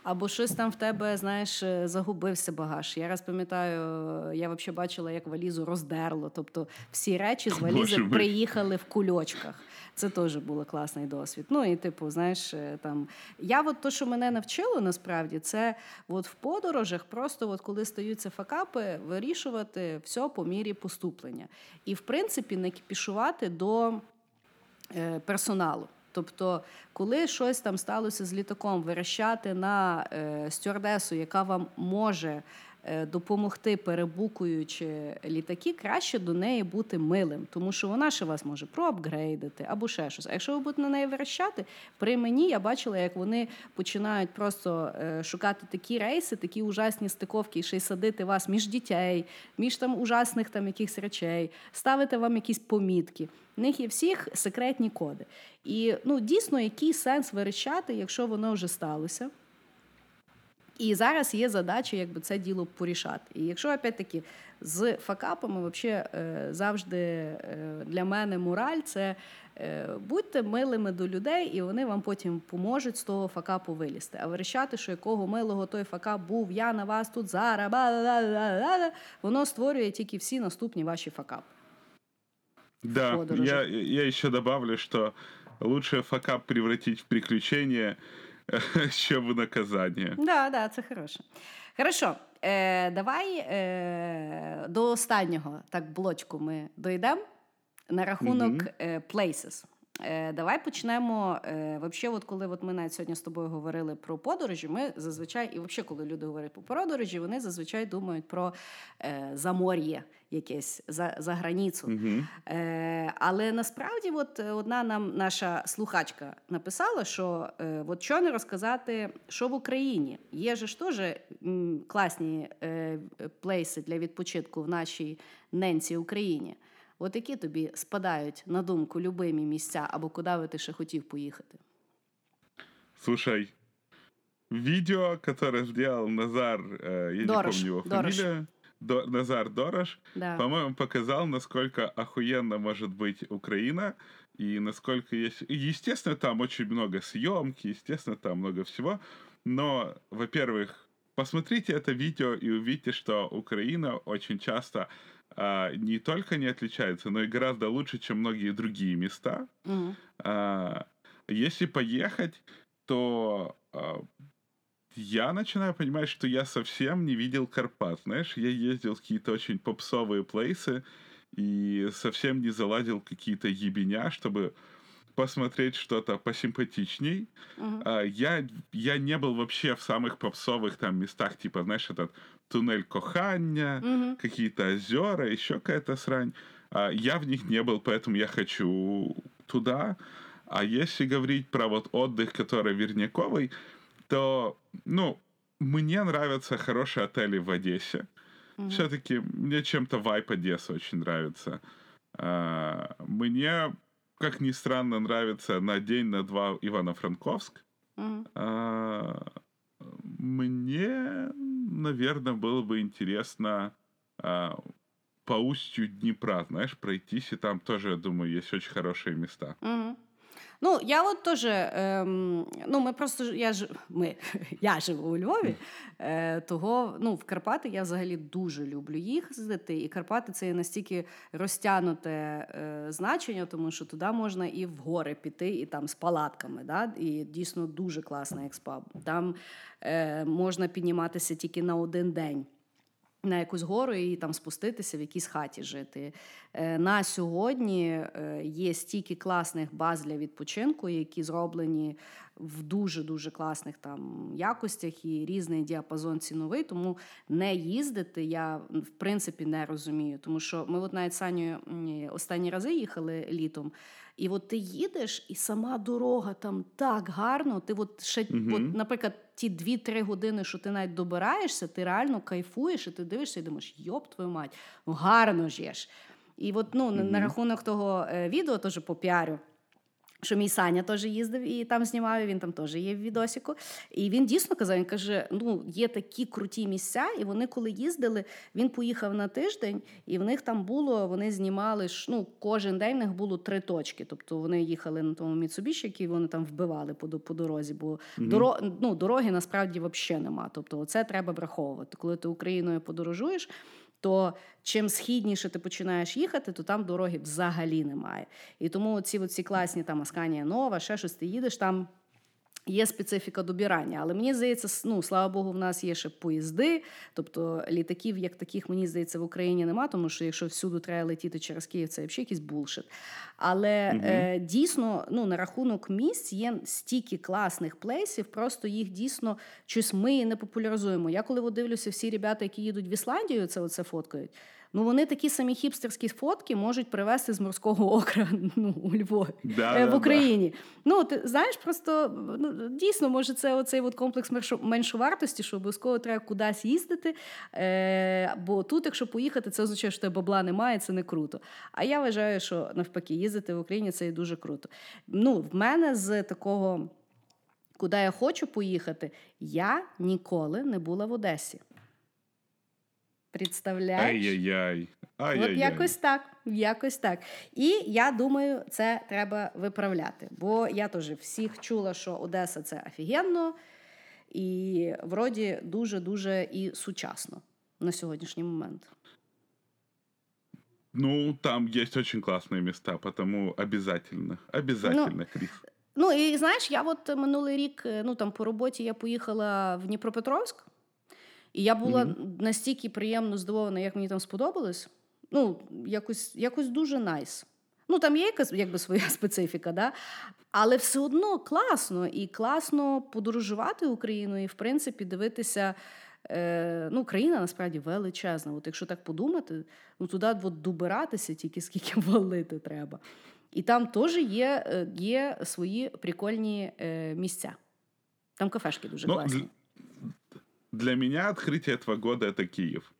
[SPEAKER 2] або щось там в тебе, знаєш, е, загубився багаж. Я раз пам'ятаю, е, я взагалі бачила, як валізу роздерло. Тобто всі речі з валізи приїхали в кульочках. Це теж був класний досвід. Ну і типу, знаєш, там я от то, що мене навчило насправді, це от в подорожах, просто от коли стаються факапи, вирішувати все по мірі поступлення. І в принципі не кіпішувати до е, персоналу. Тобто, коли щось там сталося з літаком, вирощати на е, стюардесу, яка вам може допомогти, перебукуючи літаки, краще до неї бути милим, тому що вона ще вас може проапгрейдити або ще щось. А якщо ви будете на неї верещати, при мені я бачила, як вони починають просто е, шукати такі рейси, такі ужасні стиковки, і ще й садити вас між дітей, між там ужасних там якихось речей, ставити вам якісь помітки. В них є всіх секретні коди. І ну, дійсно, який сенс верещати, якщо воно вже сталося. І зараз є задача, якби це діло порішати. І якщо опять-таки з факапами, вообще е, завжди е, для мене мораль це е, будьте милими до людей, і вони вам потім поможуть з того факапу вилізти. А верещати, що якого милого той факап був, я на вас тут зараз, воно створює тільки всі наступні ваші факапи.
[SPEAKER 3] Да, я, я еще добавлю, что лучше факап превратить в приключение, чем в наказание.
[SPEAKER 2] Да, да, це хороше. Хорошо, е, давай е, до останнього так блочку ми дійдемо на рахунок е, places. Е, давай почнемо. Е, вообще, от коли от ми навіть сьогодні з тобою говорили про подорожі, ми зазвичай, і взагалі, коли люди говорять про подорожі, вони зазвичай думають про е, замор'я якесь за, за границю. Е, але насправді, от одна нам наша слухачка написала, що от що не розказати, що в Україні є ж теж класні плейси для відпочинку в нашій ненці Україні. От які тобі спадають на думку любимі місця або куди би ти ще хотів поїхати?
[SPEAKER 3] Слушай, видео, которое сделал Назар, э, я
[SPEAKER 2] Дорош,
[SPEAKER 3] не помню его
[SPEAKER 2] Дорош.
[SPEAKER 3] фамилию, До- Назар Дорош,
[SPEAKER 2] Да.
[SPEAKER 3] по-моему, показал, насколько охуенно может быть Украина, и насколько есть... и, Естественно, там очень много съемки, естественно, там много всего, но, во-первых, посмотрите это видео и увидите, что Украина очень часто а, не только не отличается, но и гораздо лучше, чем многие другие места.
[SPEAKER 2] Мгм.
[SPEAKER 3] А, если поехать, то а, я начинаю понимать, что я совсем не видел Карпат. Знаешь, я ездил в какие-то очень попсовые плейсы и совсем не заладил какие-то ебеня, чтобы посмотреть что-то посимпатичней. А, я, я не был вообще в самых попсовых там местах, типа, знаешь, этот туннель Кохання,
[SPEAKER 2] Мгм.
[SPEAKER 3] какие-то озера, еще какая-то срань. А, я в них не был, поэтому я хочу туда. А если говорить про вот отдых, который Верняковый, то, ну, мне нравятся хорошие отели в Одессе.
[SPEAKER 2] Мгм.
[SPEAKER 3] Все-таки мне чем-то вайп Одессы очень нравится. А, мне, как ни странно, нравится на день, на два Ивано-Франковск.
[SPEAKER 2] Мгм.
[SPEAKER 3] А, Мне, наверное, было бы интересно э, по устью Днепра, знаешь, пройтись, и там тоже, я думаю, есть очень хорошие места.
[SPEAKER 2] Мгм. Ну, я от теж, ем, ну, ми просто я ж ми, я живу у Львові, е, того ну, в Карпати я взагалі дуже люблю їздити. І Карпати це є настільки розтягнуте е, значення, тому що туди можна і в гори піти, і там з палатками. Да? І дійсно дуже класний експаб. Там е, можна підніматися тільки на один день на якусь гору і там спуститися в якійсь хаті жити. Е, На сьогодні е, є стільки класних баз для відпочинку, які зроблені в дуже дуже класних там якостях і різний діапазон ціновий. Тому не їздити я в принципі не розумію. Тому що ми от навіть з останні рази їхали літом. І от ти їдеш, і сама дорога там так гарно. Ти от ще,
[SPEAKER 3] Мгм.
[SPEAKER 2] от, наприклад, ті 2-3 години, що ти навіть добираєшся, ти реально кайфуєш, і ти дивишся і думаєш, йоп, твою мать, ну гарно ж є ж. І от ну, на, на рахунок того е, відео теж по піарю. Що мій Саня теж їздив і там знімав, і він там теж є в відосіку. І він дійсно казав: він каже: ну, є такі круті місця, і вони, коли їздили, він поїхав на тиждень, і в них там було, вони знімали ж, ну, кожен день в них було три точки. Тобто вони їхали на тому Міцубіші, який вони там вбивали по, по дорозі, бо доро, ну, дороги насправді взагалі нема. Тобто, це треба враховувати. Коли ти Україною подорожуєш, то чим східніше ти починаєш їхати, то там дороги взагалі немає. І тому ці, класні там Асканія Нова, ще щось ти їдеш там. Є специфіка добірання, але мені здається, ну слава Богу, в нас є ще поїзди. Тобто літаків, як таких, мені здається, в Україні нема, тому що якщо всюди треба летіти через Київ, це взагалі якийсь булшит. Але угу. е, дійсно, ну на рахунок місць є стільки класних плейсів, просто їх дійсно щось ми не популяризуємо. Я коли дивлюся, всі ребята, які їдуть в Ісландію, це оце фоткають. Ну вони такі самі хіпстерські фотки можуть привезти з морського окра ну, у Львові
[SPEAKER 3] да,
[SPEAKER 2] е, в
[SPEAKER 3] да,
[SPEAKER 2] Україні. Да. Ну ти знаєш, просто ну, дійсно може це оцей от комплекс меншовартості, що обов'язково треба кудись їздити. Е, Бо тут, якщо поїхати, це означає, що тебе бабла немає, це не круто. А я вважаю, що навпаки, їздити в Україні це і дуже круто. Ну, в мене з такого. Куди я хочу поїхати, я ніколи не була в Одесі. Представляєш?
[SPEAKER 3] Ай-яй-яй. Ай-яй-яй.
[SPEAKER 2] От якось так. якось так. І я думаю, це треба виправляти. Бо я теж всіх чула, що Одеса це офігенно, і вроді дуже-дуже і сучасно на сьогоднішній момент.
[SPEAKER 3] Ну, там есть очень классные места, потому обязательно, обязательно, ну, Кріс.
[SPEAKER 2] Ну і знаєш, я от минулий рік, ну там по роботі я поїхала в Дніпропетровськ. І я була mm-hmm. настільки приємно здивована, як мені там сподобалось. Ну, якось якось дуже найс. Ну, там є якась якби своя специфіка, да? але все одно класно і класно подорожувати Україною і, в принципі, дивитися. Е, ну, Країна насправді величезна. От Якщо так подумати, ну туди от добиратися тільки скільки валити треба. І там теж є е, є свої прикольні е, місця. Там кафешки дуже ну, класні.
[SPEAKER 3] Для меня открытие этого года это Киев.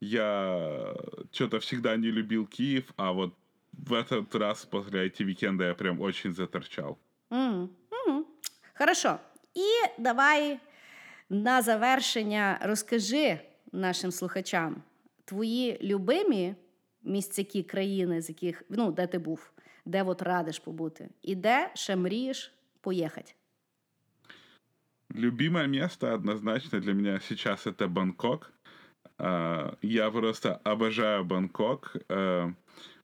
[SPEAKER 3] Я что-то всегда не любил Киев, а вот в этот раз после IT-викенда я прям очень заторчал.
[SPEAKER 2] Mm. Mm. Хорошо. І давай на завершення розкажи нашим слухачам твої любимі місцяки країни, з яких ну, де ти був, де от радиш побути, і де ще мрієш поїхати.
[SPEAKER 3] Любимое место однозначно для меня сейчас это Бангкок. А, я просто обожаю Бангкок. А,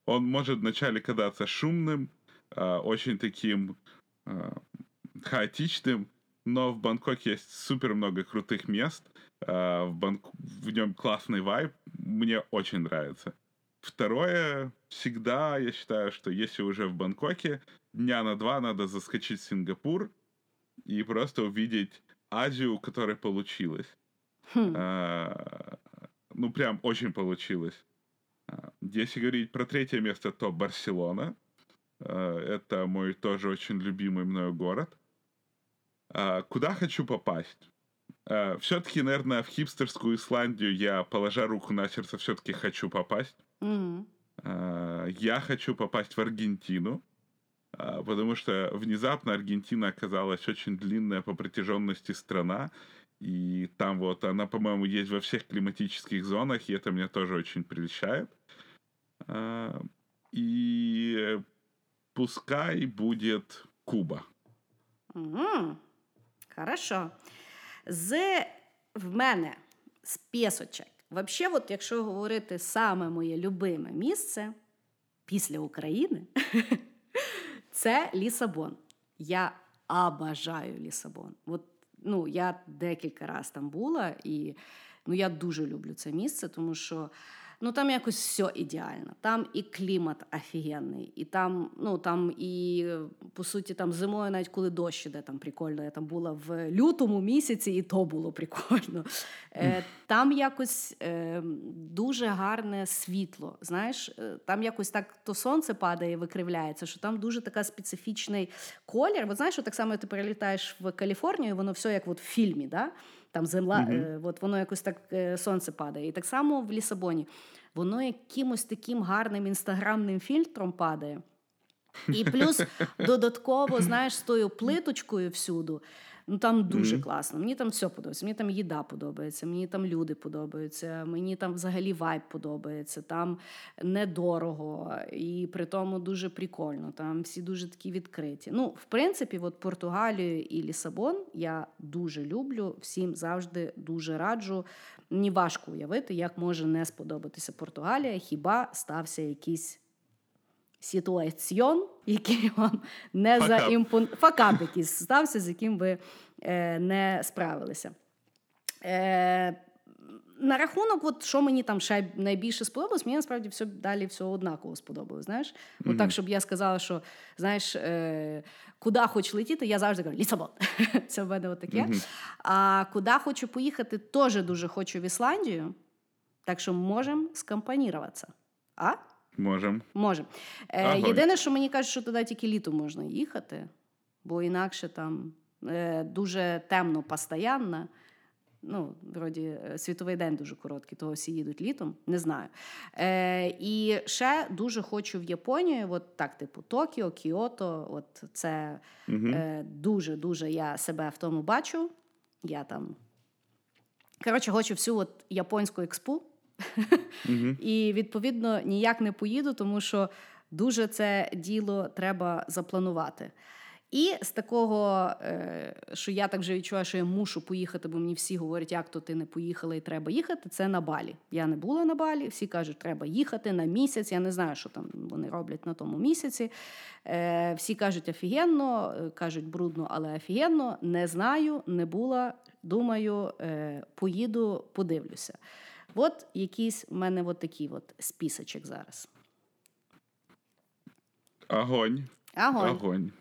[SPEAKER 3] он может вначале казаться шумным, а, очень таким хаотичным, но в Бангкоке есть супер много крутых мест. В, Банк... в нем классный вайб. Мне очень нравится. Второе, всегда я считаю, что если уже в Бангкоке, дня на два надо заскочить в Сингапур, и просто увидеть Азию, у которой получилось. Хм. А, ну, прям очень получилось. А, если говорить про третье место, то Барселона. А, это мой тоже очень любимый мною город. А, куда хочу попасть? Все-таки, наверное, в хипстерскую Исландию я, положа руку на сердце, все-таки хочу попасть. Mm-hmm. Я хочу попасть в Аргентину. Потому что внезапно Аргентина оказалась очень длинная по протяженности страна, и там вот она, по-моему, есть во всех климатических зонах, и это меня тоже очень прельщает. И пускай будет Куба.
[SPEAKER 2] Угу. Хорошо. З в мене списочок. Взагалі, от якщо говорити саме моє любиме місце після України, Це Лісабон. Я обожаю Лісабон. От, ну, Я декілька разів там була, і ну, я дуже люблю це місце, тому що ну там якось все ідеально. Там і клімат офігенний, і там, ну там і по суті, там зимою, навіть коли дощ іде, там прикольно. Я там була в лютому місяці, і то було прикольно. Е, Там якось е, дуже гарне світло. Знаєш, е, там якось так то сонце падає, викривляється, що там дуже така специфічний колір. От знаєш, що так само ти перелітаєш в Каліфорнію, воно все як от в фільмі. да? Там земла, mm-hmm. е, от воно якось так е, сонце падає. І так само в Лісабоні. Воно якимось таким гарним інстаграмним фільтром падає. І плюс додатково, знаєш, з тою плиточкою всюду. Ну там дуже mm-hmm. класно. Мені там все подобається. Мені там їда подобається, мені там люди подобаються, мені там взагалі вайб подобається, там недорого і при тому дуже прикольно. Там всі дуже такі відкриті. Ну, в принципі, от Португалію і Лісабон я дуже люблю, всім завжди дуже раджу. Мені важко уявити, як може не сподобатися Португалія, хіба стався якийсь ситуаціон, який вам не заімпон... Факап якийсь стався, з яким ви е, не справилися. Е, на рахунок, от, що мені там ще найбільше сподобалось, мені насправді все далі все однаково сподобалось. Знаєш, от так, щоб я сказала, що знаєш, е, куди хочу летіти, я завжди кажу Лісабон. Це в мене отаке. А куди хочу поїхати, теж дуже хочу в Ісландію. Так що можемо скомпоніруватися. А?
[SPEAKER 3] Можем.
[SPEAKER 2] Можемо. Е,
[SPEAKER 3] Огонь.
[SPEAKER 2] єдине, що мені кажуть, що туди тільки літом можна їхати, бо інакше там е, дуже темно постійно. Ну, вроді, е, світовий день дуже короткий, того всі їдуть літом, не знаю. Е, і ще дуже хочу в Японію, от так, типу Токіо, Кіото. От це е, дуже-дуже я себе в тому бачу. Я там. Коротше, хочу всю от японську експу. І відповідно ніяк не поїду, тому що дуже це діло треба запланувати. І з такого, е, що я так вже відчуваю, що я мушу поїхати, бо мені всі говорять, як то ти не поїхала і треба їхати. Це на Балі. Я не була на Балі. Всі кажуть, треба їхати на місяць. Я не знаю, що там вони роблять на тому місяці. Е, Всі кажуть офігенно, е, кажуть брудно, але офігенно. Не знаю, не була. Думаю, поїду, подивлюся. От якийсь в мене от такий от списочок зараз.
[SPEAKER 3] Огонь.
[SPEAKER 2] Огонь.
[SPEAKER 3] Огонь.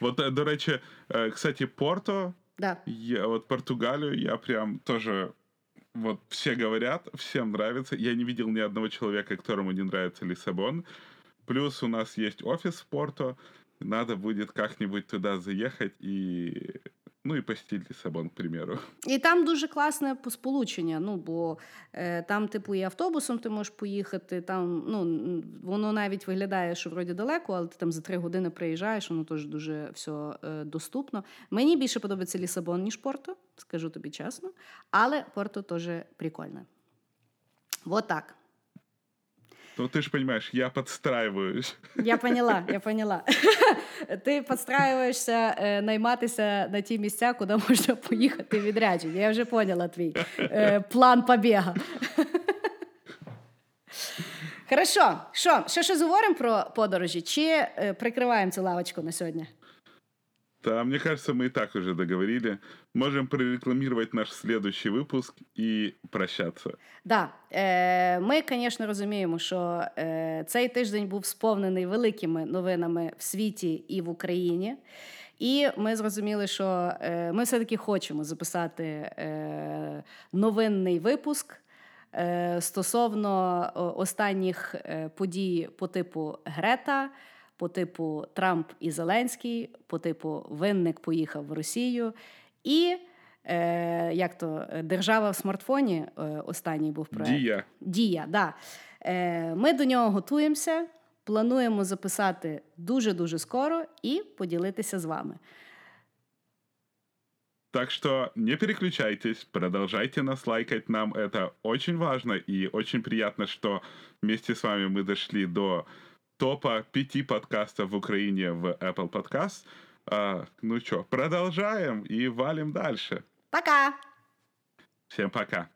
[SPEAKER 3] Вот, е, до речі, кстати, Порто,
[SPEAKER 2] Да.
[SPEAKER 3] я, вот Португалию я прям тоже... Вот все говорят, всем нравится. Я не видел ни одного человека, которому не нравится Лиссабон. Плюс у нас есть офис в Порто. Надо будет как-нибудь туда заехать и... Ну и посетить Лиссабон, к примеру.
[SPEAKER 2] І там дуже класне сполучення. Ну, бо е, там, типу, і автобусом ти можеш поїхати. Там, ну, воно навіть виглядає, що вроді далеко, але ти там за три години приїжджаєш, воно теж дуже все е, доступно. Мені більше подобається Лісабон, ніж Порто, скажу тобі чесно. Але Порто теж прикольне. Вот так.
[SPEAKER 3] Ну ты же понимаешь, я подстраиваюсь.
[SPEAKER 2] Я поняла, я поняла. Ти підстраюєшся е, найматися на ті місця, куди можна поїхати відрядження. Я вже поняла твій е, план побіга. Хорошо, що, ще щось говоримо про подорожі, чи е, прикриваємо цю лавочку на сьогодні?
[SPEAKER 3] Да, мне кажется, мы и так уже договорили. Можем прорекламировать наш следующий выпуск и прощаться.
[SPEAKER 2] Да, е, ми, звісно, розуміємо, що е, цей тиждень був сповнений великими новинами в світі і в Україні. І ми зрозуміли, що е, ми все-таки хочемо записати е, новинний випуск е, стосовно останніх е, подій по типу Грета, по типу Трамп і Зеленський, по типу Винник поїхав в Росію. І е, як то держава в смартфоні е, останній був проект.
[SPEAKER 3] Дія.
[SPEAKER 2] Дія, да. Е, ми до нього готуємося, плануємо записати дуже-дуже скоро і поділитися з вами.
[SPEAKER 3] Так что не переключайтесь, продолжайте нас лайкать, нам это очень важно и очень приятно, что вместе с вами мы дошли до топа пяти подкастов в Украине в Apple Podcast. А, ну что, продолжаем и валим дальше.
[SPEAKER 2] Пока!
[SPEAKER 3] Всем пока.